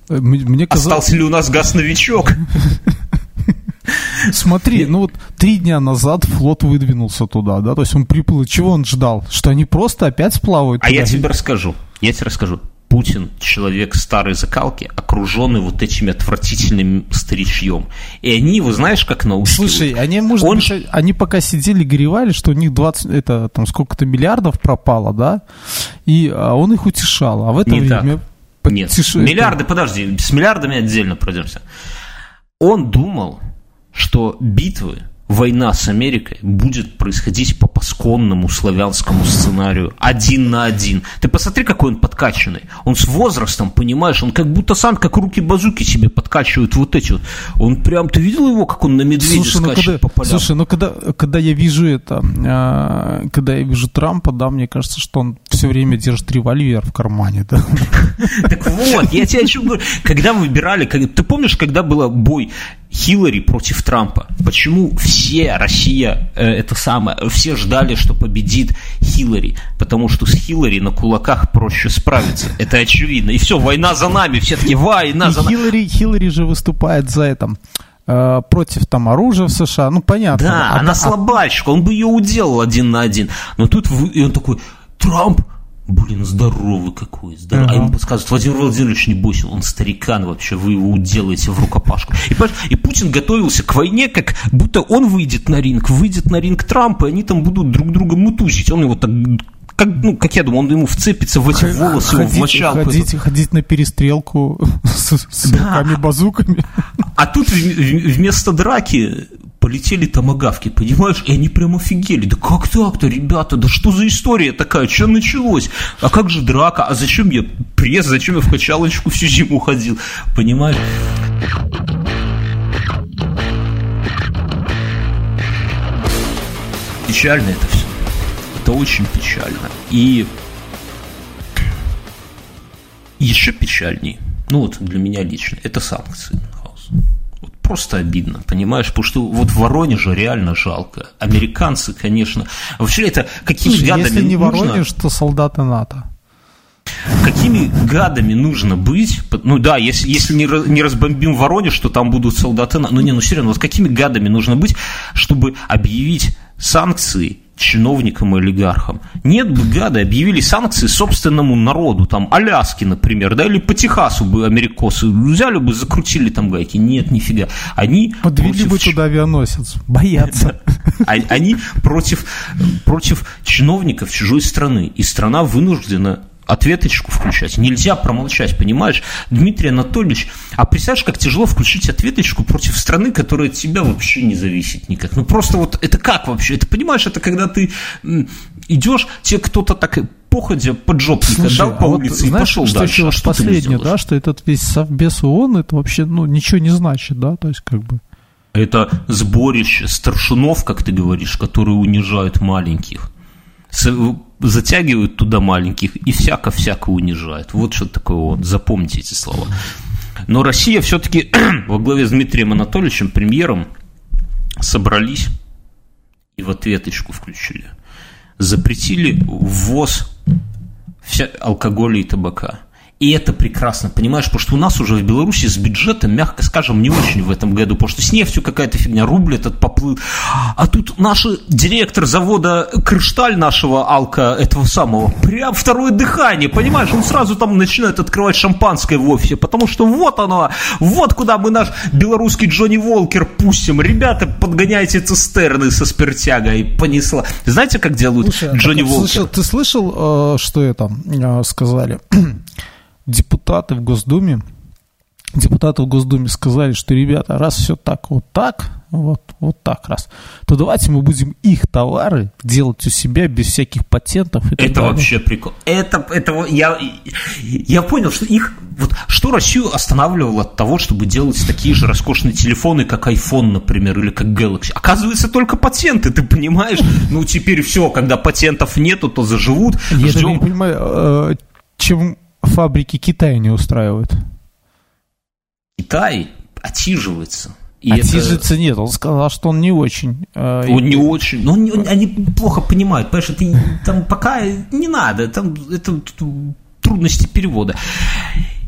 но мне казалось... Остался ли у нас газ-новичок? Смотри, ну вот три дня назад флот выдвинулся туда, да, то есть он приплыл, чего он ждал? Что они просто опять сплавают А я туда? тебе расскажу. Я тебе расскажу. Путин человек старой закалки, окруженный вот этими отвратительным старичьем. И они его, знаешь, как научили? Слушай, они, может Он быть, они пока сидели, горевали, что у них 20, это, там, сколько-то миллиардов пропало, да, и а он их утешал, а в это Не время... Нет, потеш- миллиарды, подожди, с миллиардами отдельно пройдемся. Он думал, что битвы война с Америкой будет происходить по пасконному славянскому сценарию, один на один. Ты посмотри, какой он подкачанный. Он с возрастом, понимаешь, он как будто сам, как руки-базуки себе подкачивает вот эти вот. Он прям, ты видел его, как он на медведя слушай, ну скачет когда, по полям? Слушай, ну когда, когда я вижу это, э, когда я вижу Трампа, да, мне кажется, что он все время держит револьвер в кармане, да. Так вот, я тебе о чем говорю. Когда выбирали, ты помнишь, когда был бой Хиллари против Трампа? Почему все, Россия, э, это самое, все ждали, что победит Хиллари? Потому что с Хиллари на кулаках проще справиться. Это очевидно. И все, война за нами. Все таки война за нами. Хиллари, Хиллари же выступает за это, э, против там оружия в США, ну понятно. Да, А- она а- слабачка, он бы ее уделал один на один. Но тут вы- и он такой, Трамп, блин, здоровый какой, здоровый. А Ага. ему подсказывают, Владимир Владимирович, не бойся, он старикан вообще, вы его уделаете в рукопашку. И, и Путин готовился к войне, как будто он выйдет на ринг, выйдет на ринг Трамп, и они там будут друг друга мутузить. Он его так как, ну, как я думаю, он ему вцепится в эти волосы, его в ходить, мочалку. ходить, ходить на перестрелку с, с Да. руками-базуками. А тут вместо драки полетели томогавки, понимаешь? И они прям офигели. Да как так-то, ребята? Да что за история такая? Что началось? А как же драка? А зачем я пресс? Зачем я в качалочку всю зиму ходил? Понимаешь? Печально это все. Это очень печально. И еще печальней, ну вот для меня лично, это санкции. Мюнхгаузен. Просто обидно, понимаешь? Потому что вот в Воронеже реально жалко. Американцы, конечно. Вообще это какими Слушай, гадами если не нужно... Воронеж, то солдаты НАТО. Какими гадами нужно быть? Ну да, если, если не, не разбомбим Воронеж, то там будут солдаты. Ну не, ну серьезно, вот какими гадами нужно быть, чтобы объявить санкции чиновникам и олигархам? Нет бы гады объявили санкции собственному народу, там Аляски, например, да, или по Техасу бы америкосы взяли бы, закрутили там гайки. Нет, нифига. Они Подвели против бы туда авианосец. Боятся. а- Они против, против чиновников чужой страны. И страна вынуждена ответочку включать. Нельзя промолчать, понимаешь? Дмитрий Анатольевич, а представляешь, как тяжело включить ответочку против страны, которая от тебя вообще не зависит никак. Ну просто вот это как вообще? Это понимаешь, это когда ты идешь, тебе кто-то так походя поджопника Слушай, дал по а вот улице и знаешь, пошел что дальше. еще А вот что последнее, да, что этот весь совбез ООН, это вообще, ну, ничего не значит, да, то есть как бы... Это сборище старшинов, как ты говоришь, которые унижают маленьких. Затягивают туда маленьких и всяко-всяко унижают. Вот что такое он. Запомните эти слова. Но Россия все-таки во главе с Дмитрием Анатольевичем, премьером, собрались и в ответочку включили. Запретили ввоз вся алкоголя и табака. И это прекрасно, понимаешь, потому что у нас уже в Беларуси с бюджетом, мягко скажем, не очень в этом году, потому что с нефтью какая-то фигня, рубль этот поплыл. А тут наш директор завода Крышталь нашего алка, этого самого, прям второе дыхание, понимаешь, он сразу там начинает открывать шампанское в офисе, потому что вот оно, вот куда мы наш белорусский Джонни Волкер пустим. Ребята, подгоняйте цистерны со спиртягой, понесла. Знаете, как делают Слушай, Джонни так, Волкер? слышал- ты слышал, э, что это э, сказали? Депутаты в Госдуме, депутаты в Госдуме сказали, что, ребята, раз все так, вот так, вот, вот так раз, то давайте мы будем их товары делать у себя без всяких патентов и Это далее. вообще прикол. Это, это я, я понял, что их вот что Россию останавливало от того, чтобы делать такие же роскошные телефоны, как iPhone, например, или как Galaxy. Оказывается, только патенты, ты понимаешь? Ну теперь все, когда патентов нету, то заживут. Я не понимаю, э, чем фабрики Китая не устраивают. Китай отсиживается. И а это- нет, он сказал, что он не очень. э, Он не очень. Но они, они плохо понимают. Понимаешь, это там пока не надо. Там это трудности перевода.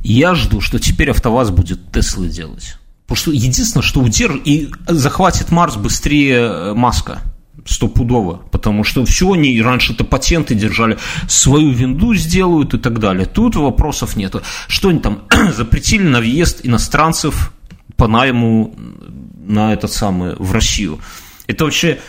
Я жду, что теперь АвтоВАЗ будет Теслы делать. Потому что единственное, что удержит и захватит Марс быстрее э, Маска. Стопудово. Потому что все они раньше-то патенты держали, свою винду сделают и так далее. Тут вопросов нету. Что они там запретили на въезд иностранцев по найму на этот самый в Россию. Это вообще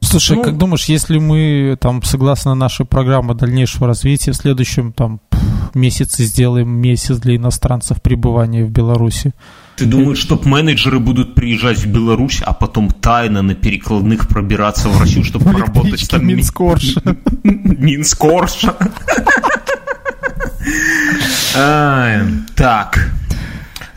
Слушай, Ну- как думаешь, если мы там, согласно нашей программе дальнейшего развития, в следующем там пф, месяц и сделаем месяц для иностранцев пребывания в Беларуси. Ты думаешь, топ-менеджеры будут приезжать в Беларусь, а потом тайно на перекладных пробираться в Россию, чтобы поработать там? Минскорша. Минскорша. Так.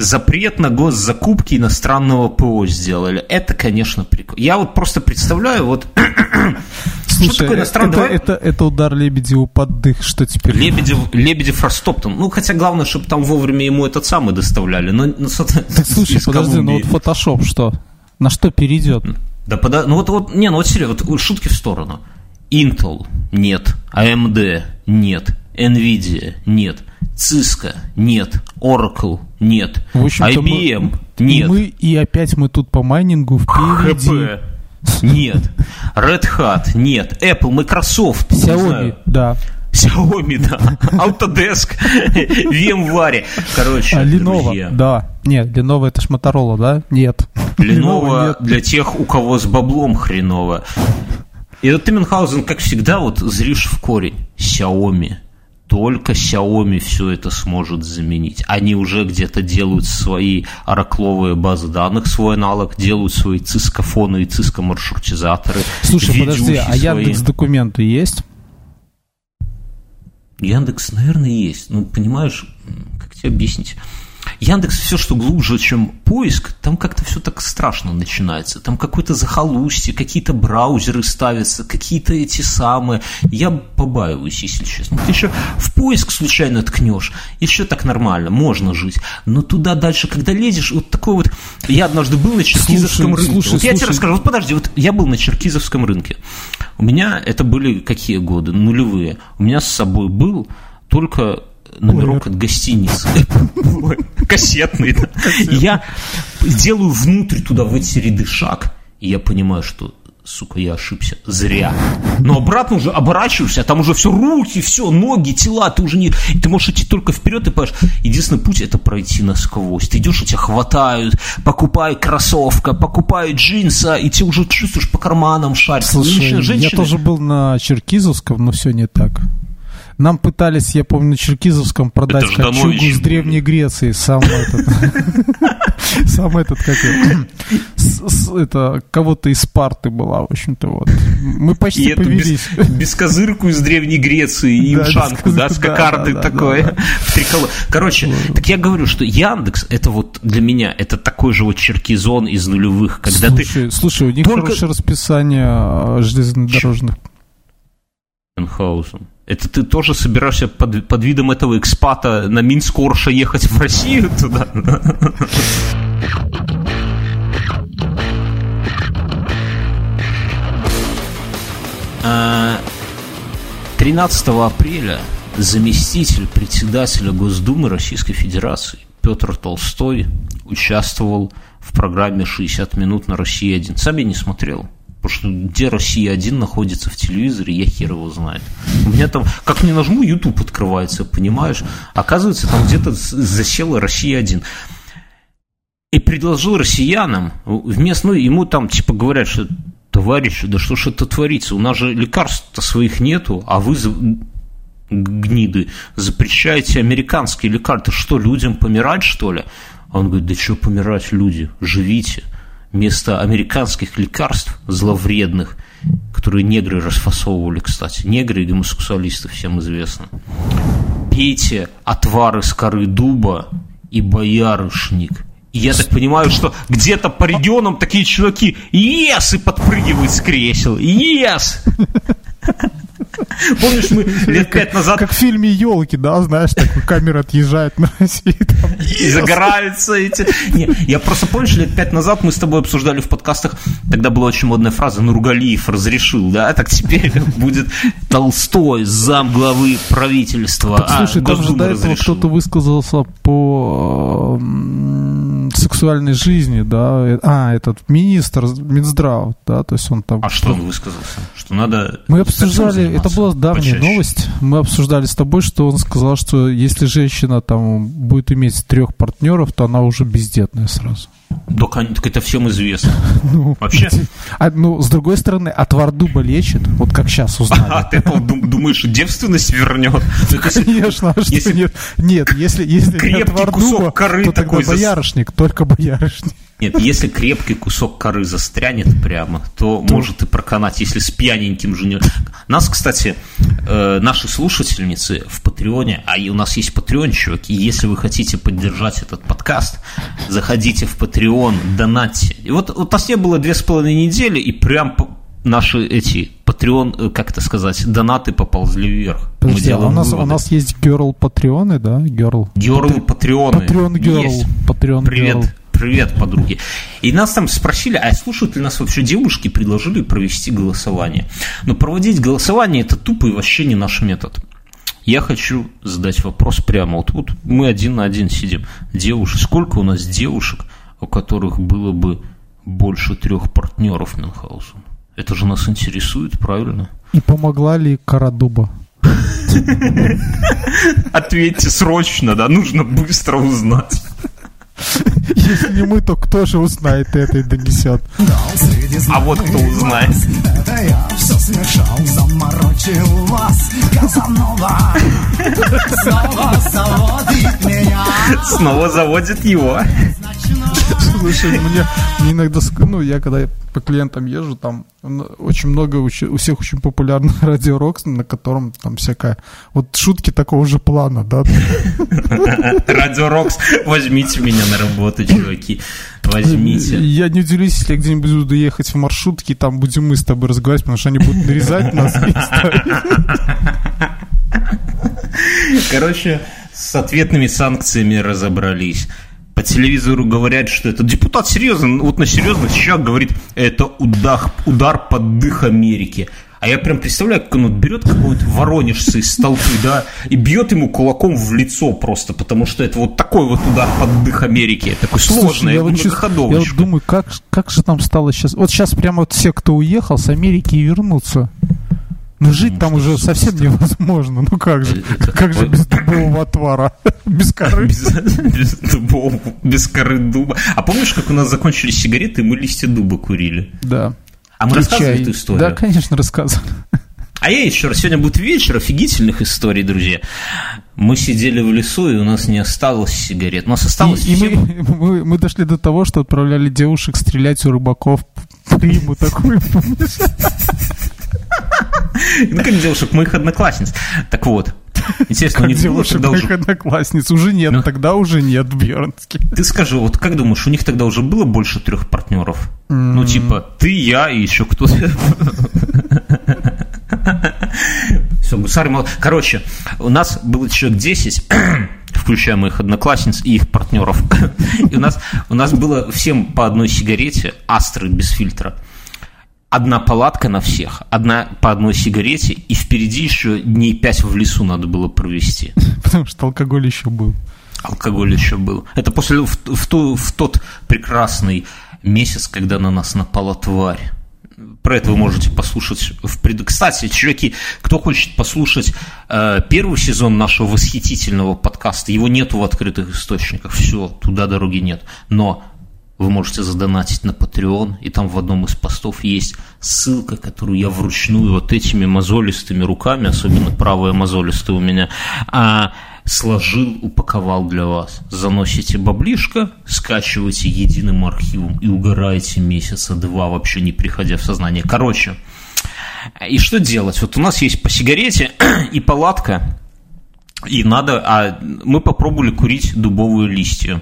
Запрет на госзакупки иностранного ПО сделали. Это, конечно, прикольно. Я вот просто представляю, вот Слушай, что такое иностранный? Это, это, это удар Лебедеву под дых, что теперь? Лебедев, Лебедев растоптан. Ну, хотя главное, чтобы там вовремя ему этот самый доставляли. Но, ну, так, слушай, подожди, ну вот фотошоп что? На что перейдет? Да пода... ну вот, вот, не, ну вот серьезно, вот шутки в сторону. Intel нет, AMD нет, Nvidia нет, Cisco нет, Oracle нет, IBM мы, нет. Мы, и опять мы тут по майнингу впереди. HP нет. Red Hat? Нет. Apple, Microsoft? Xiaomi, да. Xiaomi, да. Autodesk, VMware. Короче, а, Lenovo, друзья. да. Нет, Lenovo это ж Motorola, да? Нет. Lenovo нет. для тех, у кого с баблом хреново. И вот ты, Мюнхгаузен, как всегда, вот зришь в корень. Xiaomi только Xiaomi все это сможет заменить. Они уже где-то делают свои оракловые базы данных, свой аналог, делают свои цискофоны и цискомаршрутизаторы. Слушай, подожди, а свои. Яндекс документы есть? Яндекс, наверное, есть. Ну, понимаешь, как тебе объяснить? Яндекс все, что глубже, чем поиск, там как-то все так страшно начинается. Там какое-то захолустье, какие-то браузеры ставятся, какие-то эти самые. Я побаиваюсь, если честно. Ты еще в поиск случайно ткнешь, еще так нормально, можно жить. Но туда дальше, когда лезешь, вот такой вот... Я однажды был на Черкизовском слушай, рынке. Слушай, вот я тебе расскажу, вот подожди, вот я был на Черкизовском рынке. У меня, это были какие годы? Нулевые. У меня с собой был только номерок от гостиницы. Кассетный, да. Я делаю внутрь туда, в эти ряды шаг, и я понимаю, что сука, я ошибся. Зря. Но обратно уже оборачиваешься, а там уже все руки, все, ноги, тела, ты уже не... Ты можешь идти только вперед, и понимаешь, единственный путь это пройти насквозь. Ты идешь, и тебя хватают, покупай кроссовка, покупай джинса, и ты уже чувствуешь по карманам шарить. Слушай, женщины... я тоже был на Черкизовском, но все не так. Нам пытались, я помню, на Черкизовском продать кольчугу с Древней Греции. Сам этот... Сам этот, как это, кого-то из Спарты была, в общем-то, вот. Мы почти и повелись. Без, бескозырку из Древней Греции и ушанку, да, с кокардой. Да, да. Короче, так я говорю, что Яндекс, это вот для меня, это такой же вот черкизон из нулевых, когда слушай, ты... Слушай, у них хорошее расписание а, железнодорожных. Энхаузен. Это ты тоже собираешься под, под видом этого экспата на Минск-Орша ехать в Россию туда? А, 13 апреля заместитель председателя Госдумы Российской Федерации Петр Толстой участвовал в программе «60 минут на России-1». Сам я не смотрел. Потому что где Россия-1 находится в телевизоре, я хер его знает. У меня там, как не нажму, YouTube открывается, понимаешь? Оказывается, там где-то засела Россия-1. И предложил россиянам, вместо, ну, ему там, типа, говорят, что товарищи, да что ж это творится? У нас же лекарств-то своих нету, а вы гниды, запрещаете американские лекарства. Что, людям помирать, что ли? Он говорит, да что помирать, люди, живите вместо американских лекарств зловредных, которые негры расфасовывали, кстати, негры и гомосексуалисты, всем известно. Пейте отвар из коры дуба и боярышник. И я так понимаю, что где-то по регионам такие чуваки ес и подпрыгивают с кресел. Ес! Помнишь, мы лет пять назад... Как в фильме «Елки», да, знаешь, так камера отъезжает на Россию. И загораются эти... Не, я просто помнишь, лет пять назад мы с тобой обсуждали в подкастах, тогда была очень модная фраза «Нургалиев разрешил», да, так теперь будет Толстой, зам главы правительства. Так, слушай, а, там же до этого кто-то высказался по сексуальной жизни, да, а, этот министр Минздрав, да, то есть он там... А что он высказался? Что надо... Мы обсуждали, это была давняя почаще. новость, мы обсуждали с тобой, что он сказал, что если женщина там будет иметь трех партнеров, то она уже бездетная сразу. Да, так это всем известно. Ну, Вообще? А, ну, с другой стороны, отвар дуба лечит, вот как сейчас А узнали. ты этого дум- думаешь, девственность вернет? Конечно, а что нет? Нет, если, если не Крепкий отвар кусок дуба, коры то тогда боярышник, только боярышник. Нет, если крепкий кусок коры застрянет прямо, то может и проканать, если с пьяненьким же не... Нас, кстати, э, наши слушательницы в Патреоне, а и у нас есть патреончик, и если вы хотите поддержать этот подкаст, заходите в Патреон, донатьте. И вот, вот у нас не было две с половиной недели, и прям наши эти Patreon, э, как это сказать, донаты поползли вверх. Мы Подожди, а у делаем нас, у выводы. нас есть girl патреоны, да? Girl. Герлы, патреоны. Патреон girl. Есть. Патреон girl. привет, подруги. И нас там спросили, а слушают ли нас вообще девушки, предложили провести голосование. Но проводить голосование это тупо и вообще не наш метод. Я хочу задать вопрос прямо. Вот, вот мы один на один сидим. Девушек, сколько у нас девушек, у которых было бы больше трех партнеров Мюнхгаузен? Это же нас интересует, правильно? И помогла ли кора дуба? Ответьте срочно, да, нужно быстро узнать. Если не мы, то кто же узнает это и донесет? А вот кто узнает. Это я все смешал, заморочил вас Казанова Снова заводит меня Снова заводит его. Слушай, мне, мне иногда, ну, я когда по клиентам езжу, там очень много, у всех очень популярно радио Рокс, на котором там всякая, вот шутки такого же плана, да, Радио Рокс, возьмите меня на работу, чуваки. Возьмите. Я не удивлюсь, если я где-нибудь буду ехать в маршрутке, и там будем мы с тобой разговаривать, потому что они будут нарезать нас. Короче, с ответными санкциями разобрались. По телевизору говорят, что это депутат серьезно, вот на серьезных щах говорит, это удар, удар под дых Америки. А я прям представляю, как он вот берет какого-нибудь воронежца из толпы, да, и бьет ему кулаком в лицо просто, потому что это вот такой вот удар под дых Америки. Такой Слушай, сложный, я вот чувствую- я вот думаю, как, как же там стало сейчас... Вот сейчас прямо вот все, кто уехал с Америки и вернутся. Ну, жить там уже совсем невозможно. Ну как же? Это- Как же без дубового отвара? Без коры? Без, без дубов, без коры дуба. А помнишь, как у нас закончились сигареты, и мы листья дуба курили? Да. А мы И рассказывали эту историю? Да, конечно, рассказывали. А я еще раз, сегодня будет вечер офигительных историй, друзья. Мы сидели в лесу, и у нас не осталось сигарет. У нас осталось И, и все- мы, мы, мы дошли до того, что отправляли девушек стрелять у рыбаков приму такую. помнишь? Ну, как девушек, моих одноклассниц. Так вот, интересно, Как было девушек тогда моих уже... одноклассниц. Уже нет, Ну. тогда уже нет в Бьернске. Ты скажи, вот как думаешь, у них тогда уже было больше трех партнеров? Ну, типа, ты, я и еще кто-то. Все, гусары мол- Короче, у нас было человек 10, включая моих одноклассниц и их партнеров. И у нас, у нас было всем по одной сигарете, астры без фильтра. Одна палатка на всех, одна по одной сигарете, и впереди еще дней пять в лесу надо было провести. Потому что алкоголь еще был. Алкоголь еще был. Это после в, в ту- в тот прекрасный месяц, когда на нас напала тварь. Про это вы можете послушать в пред... Кстати, чуваки, кто хочет послушать э, первый сезон нашего восхитительного подкаста, его нету в открытых источниках, все, туда дороги нет. Но вы можете задонатить на Patreon, и там в одном из постов есть ссылка, которую я вручную вот этими мозолистыми руками, особенно правая мозолистая у меня, а, сложил, упаковал для вас. Заносите баблишко, скачиваете единым архивом и угораете месяца два, вообще не приходя в сознание. Короче, и что делать? Вот у нас есть по сигарете и палатка, и надо, а мы попробовали курить дубовые листья.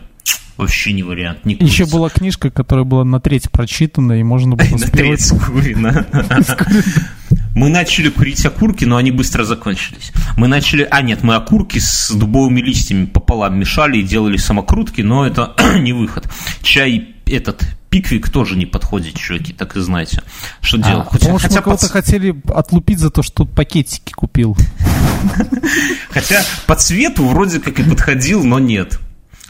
Вообще не вариант. Не Еще была книжка, которая была на треть прочитана, и можно было На треть скурено. Мы начали курить окурки, но они быстро закончились. Мы начали... А, нет, мы окурки с дубовыми листьями пополам мешали и делали самокрутки, но это не выход. Чай этот пиквик тоже не подходит, чуваки, так и знаете. Что делать? А, Хотя- Потому что мы хотя, кого-то по, хотели отлупить за то, что тут пакетики купил. хотя по цвету вроде как и подходил, но нет.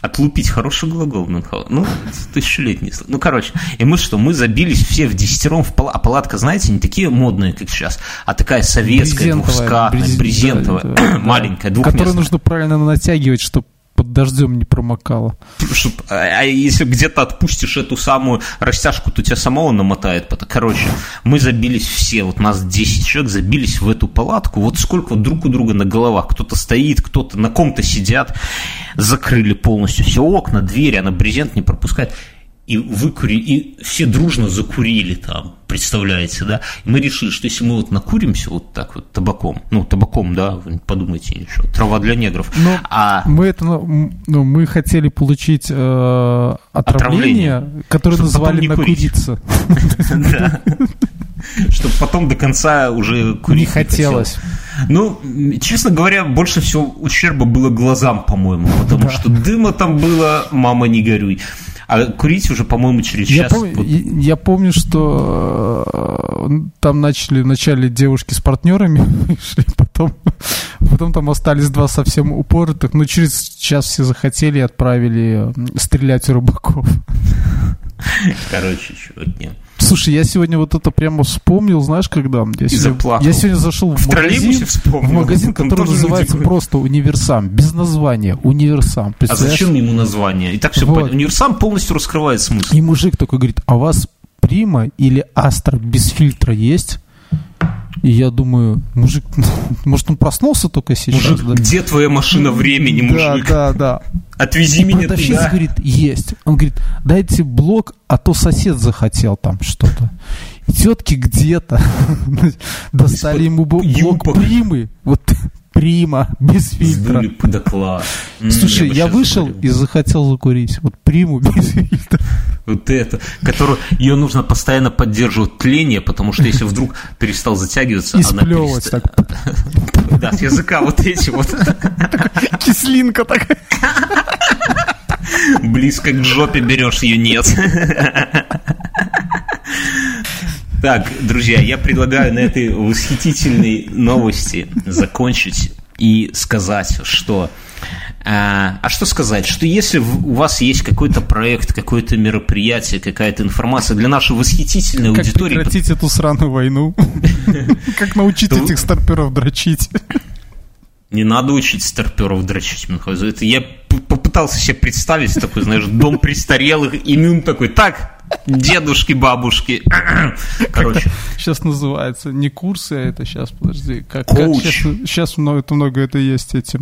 Отлупить хороший глагол, Мюнхгаузен. Ну, тысячелетний. Ну, короче, и мы что, мы забились все в десятером в палатку. А палатка, знаете, не такие модные, как сейчас, а такая советская, Брезентовая, двухскатная, брез- брезентовая, да, маленькая, Которую двухместная. нужно правильно натягивать, чтобы под дождем не промокала. Чтоб, а, а если где-то отпустишь эту самую растяжку, то тебя самого намотает. Короче, мы забились все, вот нас 10 человек забились в эту палатку. Вот сколько вот друг у друга на головах. Кто-то стоит, кто-то на ком-то сидят. Закрыли полностью все окна, двери, она брезент не пропускает и выкури, и все дружно закурили там, представляете, да? И мы решили, что если мы вот накуримся вот так вот табаком, ну, табаком, да, вы подумайте еще, трава для негров. Но а... мы это, ну, ну, мы хотели получить э, отравление, отравление, которое Чтобы назвали накуриться. Чтобы потом до конца уже курить не хотелось. Ну, честно говоря, больше всего ущерба было глазам, по-моему, потому что дыма там было, мама, не горюй. А курить уже, по-моему, через я час. Пом... Я, я помню, что э, там начали вначале девушки с партнерами, шли, потом, потом там остались два совсем упоротых, но через час все захотели и отправили стрелять у рыбаков. Короче, чуваки. Слушай, я сегодня вот это прямо вспомнил, знаешь, когда? Я, сегодня, я сегодня зашел в, в магазин, в магазин, который называется просто Универсам, без названия, Универсам. А зачем ему название? И так все вот. понятно. Универсам полностью раскрывает смысл. И мужик такой говорит, а у вас Прима или Астра без фильтра есть? И я думаю, мужик, может, он проснулся только сейчас? Мужик, да? где твоя машина времени, мужик? Да, да, да. Отвези и меня продавщица туда. говорит, есть. Он говорит, дайте блок, а то сосед захотел там что-то. тетки где-то достали ему блок примы. Вот Прима, без фильтра. Сдули доклад. Слушай, я, я вышел закурил. и захотел закурить. Вот приму без фильтра. Вот это, которую ее нужно постоянно поддерживать тление, потому что если вдруг перестал затягиваться, и она перест... так. Да, с языка вот эти вот. Кислинка такая. Близко к жопе берешь, ее нет. Так, друзья, я предлагаю на этой восхитительной новости закончить и сказать, что... А, а что сказать? Что если у вас есть какой-то проект, какое-то мероприятие, какая-то информация для нашей восхитительной как аудитории... Как прекратить эту сраную войну? Как научить этих старперов дрочить? Не надо учить старперов дрочить, Это я попытался себе представить такой, знаешь, дом престарелых, имен такой, так, дедушки, бабушки. Короче. Сейчас называется не курсы, а это сейчас, подожди. Как, Коуч. Как сейчас, сейчас много, это много это есть эти.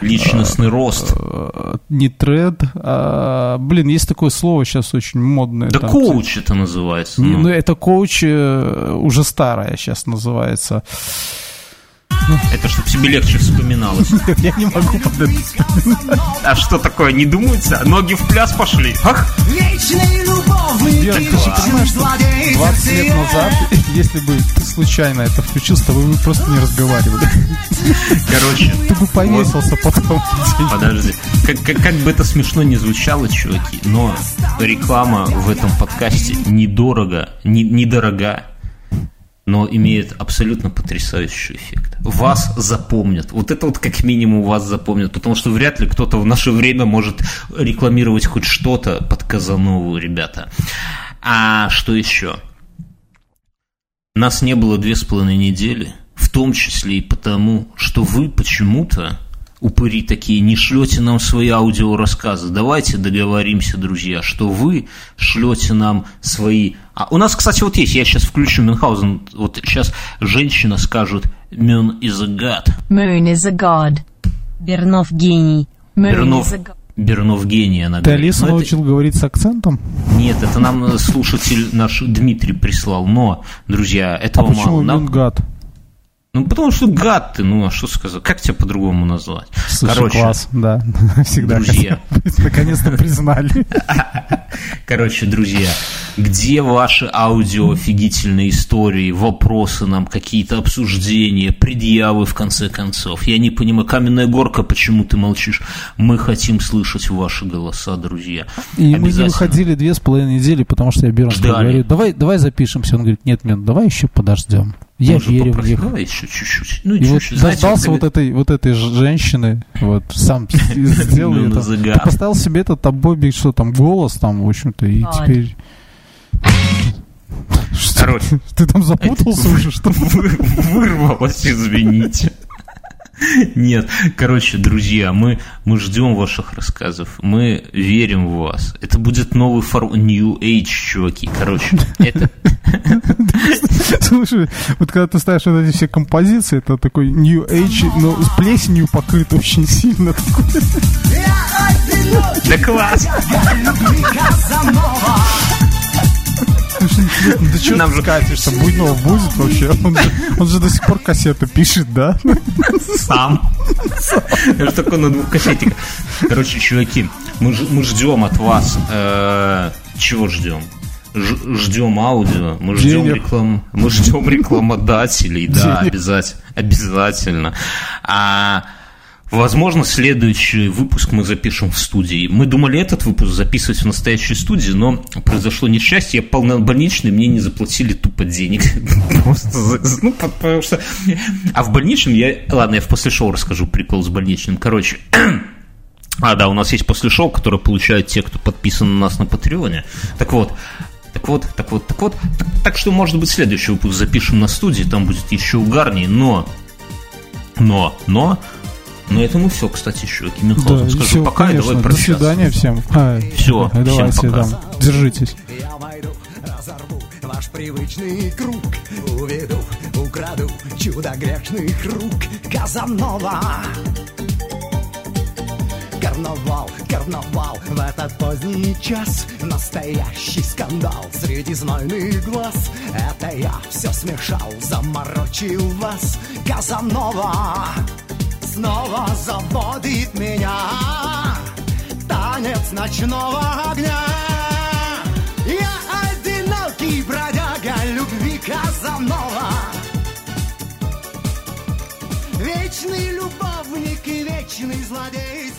Личностный а, рост. А, не тред, а, блин, есть такое слово сейчас очень модное. Да там, коуч это называется. Не, ну. ну, это коуч э, уже старое сейчас называется. Это чтобы себе легче вспоминалось. Я не могу под это А что такое, не думается? Ноги в пляс пошли. Ах! Диан, ты же понимаешь, что 20 лет назад, если бы ты случайно это включил, с тобой бы просто не разговаривали. Короче. Ты бы повесился вот. потом. Подожди. Как, как, как бы это смешно не звучало, чуваки, но реклама в этом подкасте недорого, не, недорога но имеет абсолютно потрясающий эффект. Вас запомнят. Вот это вот как минимум вас запомнят, потому что вряд ли кто-то в наше время может рекламировать хоть что-то под Казанову, ребята. А что еще? Нас не было две с половиной недели, в том числе и потому, что вы почему-то упыри такие, не шлете нам свои аудиорассказы. Давайте договоримся, друзья, что вы шлете нам свои... А у нас, кстати, вот есть, я сейчас включу Мюнхгаузен, вот сейчас женщина скажет «Мюн is a god». Moon is a god. Бернов гений. Moon Бернов... Бернов гений, она Ты говорит. Алису научил это... говорить с акцентом? Нет, это нам слушатель наш Дмитрий прислал. Но, друзья, этого а почему мало. Нам... гад? Ну, потому что гад ты, ну, а что сказать? Как тебя по-другому назвать? Слушай, Короче, класс, да, всегда друзья. Наконец-то признали. Короче, друзья, где ваши аудио офигительные истории, вопросы нам, какие-то обсуждения, предъявы, в конце концов? Я не понимаю, каменная горка, почему ты молчишь? Мы хотим слышать ваши голоса, друзья. И мы не выходили две с половиной недели, потому что я беру говорю, давай, давай запишемся. Он говорит, нет, нет, давай еще подождем. Я верю в них. Давай еще чуть-чуть. Ну, и чуть-чуть. вот дождался вот этой, вот этой женщины, вот, сам сделал ну, это. Ты поставил себе этот обобик, что там, голос там, в общем-то, и теперь... Короче. Ты там запутался уже, что Вырвалось, извините. Нет, короче, друзья, мы, мы ждем ваших рассказов, мы верим в вас. Это будет новый форм... New Age, чуваки. Короче, это... Слушай, вот когда ты ставишь вот эти все композиции, это такой New Age, но с плесенью покрыт очень сильно. Да класс! Да что Нам скатишься? Буйнова будет вообще? Он же, до сих пор кассеты пишет, да? Сам. Я же такой на двух кассетиках. Короче, чуваки, мы, ждем от вас. э, чего ждем? Ждем аудио, мы ждем Денег. реклам, мы ждем рекламодателей, да, обязательно, обязательно. А Возможно, следующий выпуск мы запишем в студии. Мы думали этот выпуск записывать в настоящей студии, но произошло несчастье. Я полнобольничный, мне не заплатили тупо денег. Просто ну, потому что... А в больничном я... Ладно, я в после шоу расскажу прикол с больничным. Короче, а, да, у нас есть после шоу, которое получают те, кто подписан на нас на Патреоне. Так вот, так вот, так вот, так вот. Так, так что, может быть, следующий выпуск запишем на студии, там будет еще угарнее, но... Но, но... Но этому все, кстати, еще Кименхаузен скажу. всё, пока и конечно. давай До прощаться. свидания всем. А, Всё, э, всем Давайте, пока. там, держитесь. Я войду, разорву ваш привычный круг Уведу, украду чудо грешных рук Казанова Карнавал, карнавал в этот поздний час Настоящий скандал среди знойных глаз Это я все смешал, заморочил вас Казанова снова заводит меня. Танец ночного огня. Я одинокий бродяга любви Казанова Вечный любовник и вечный злодей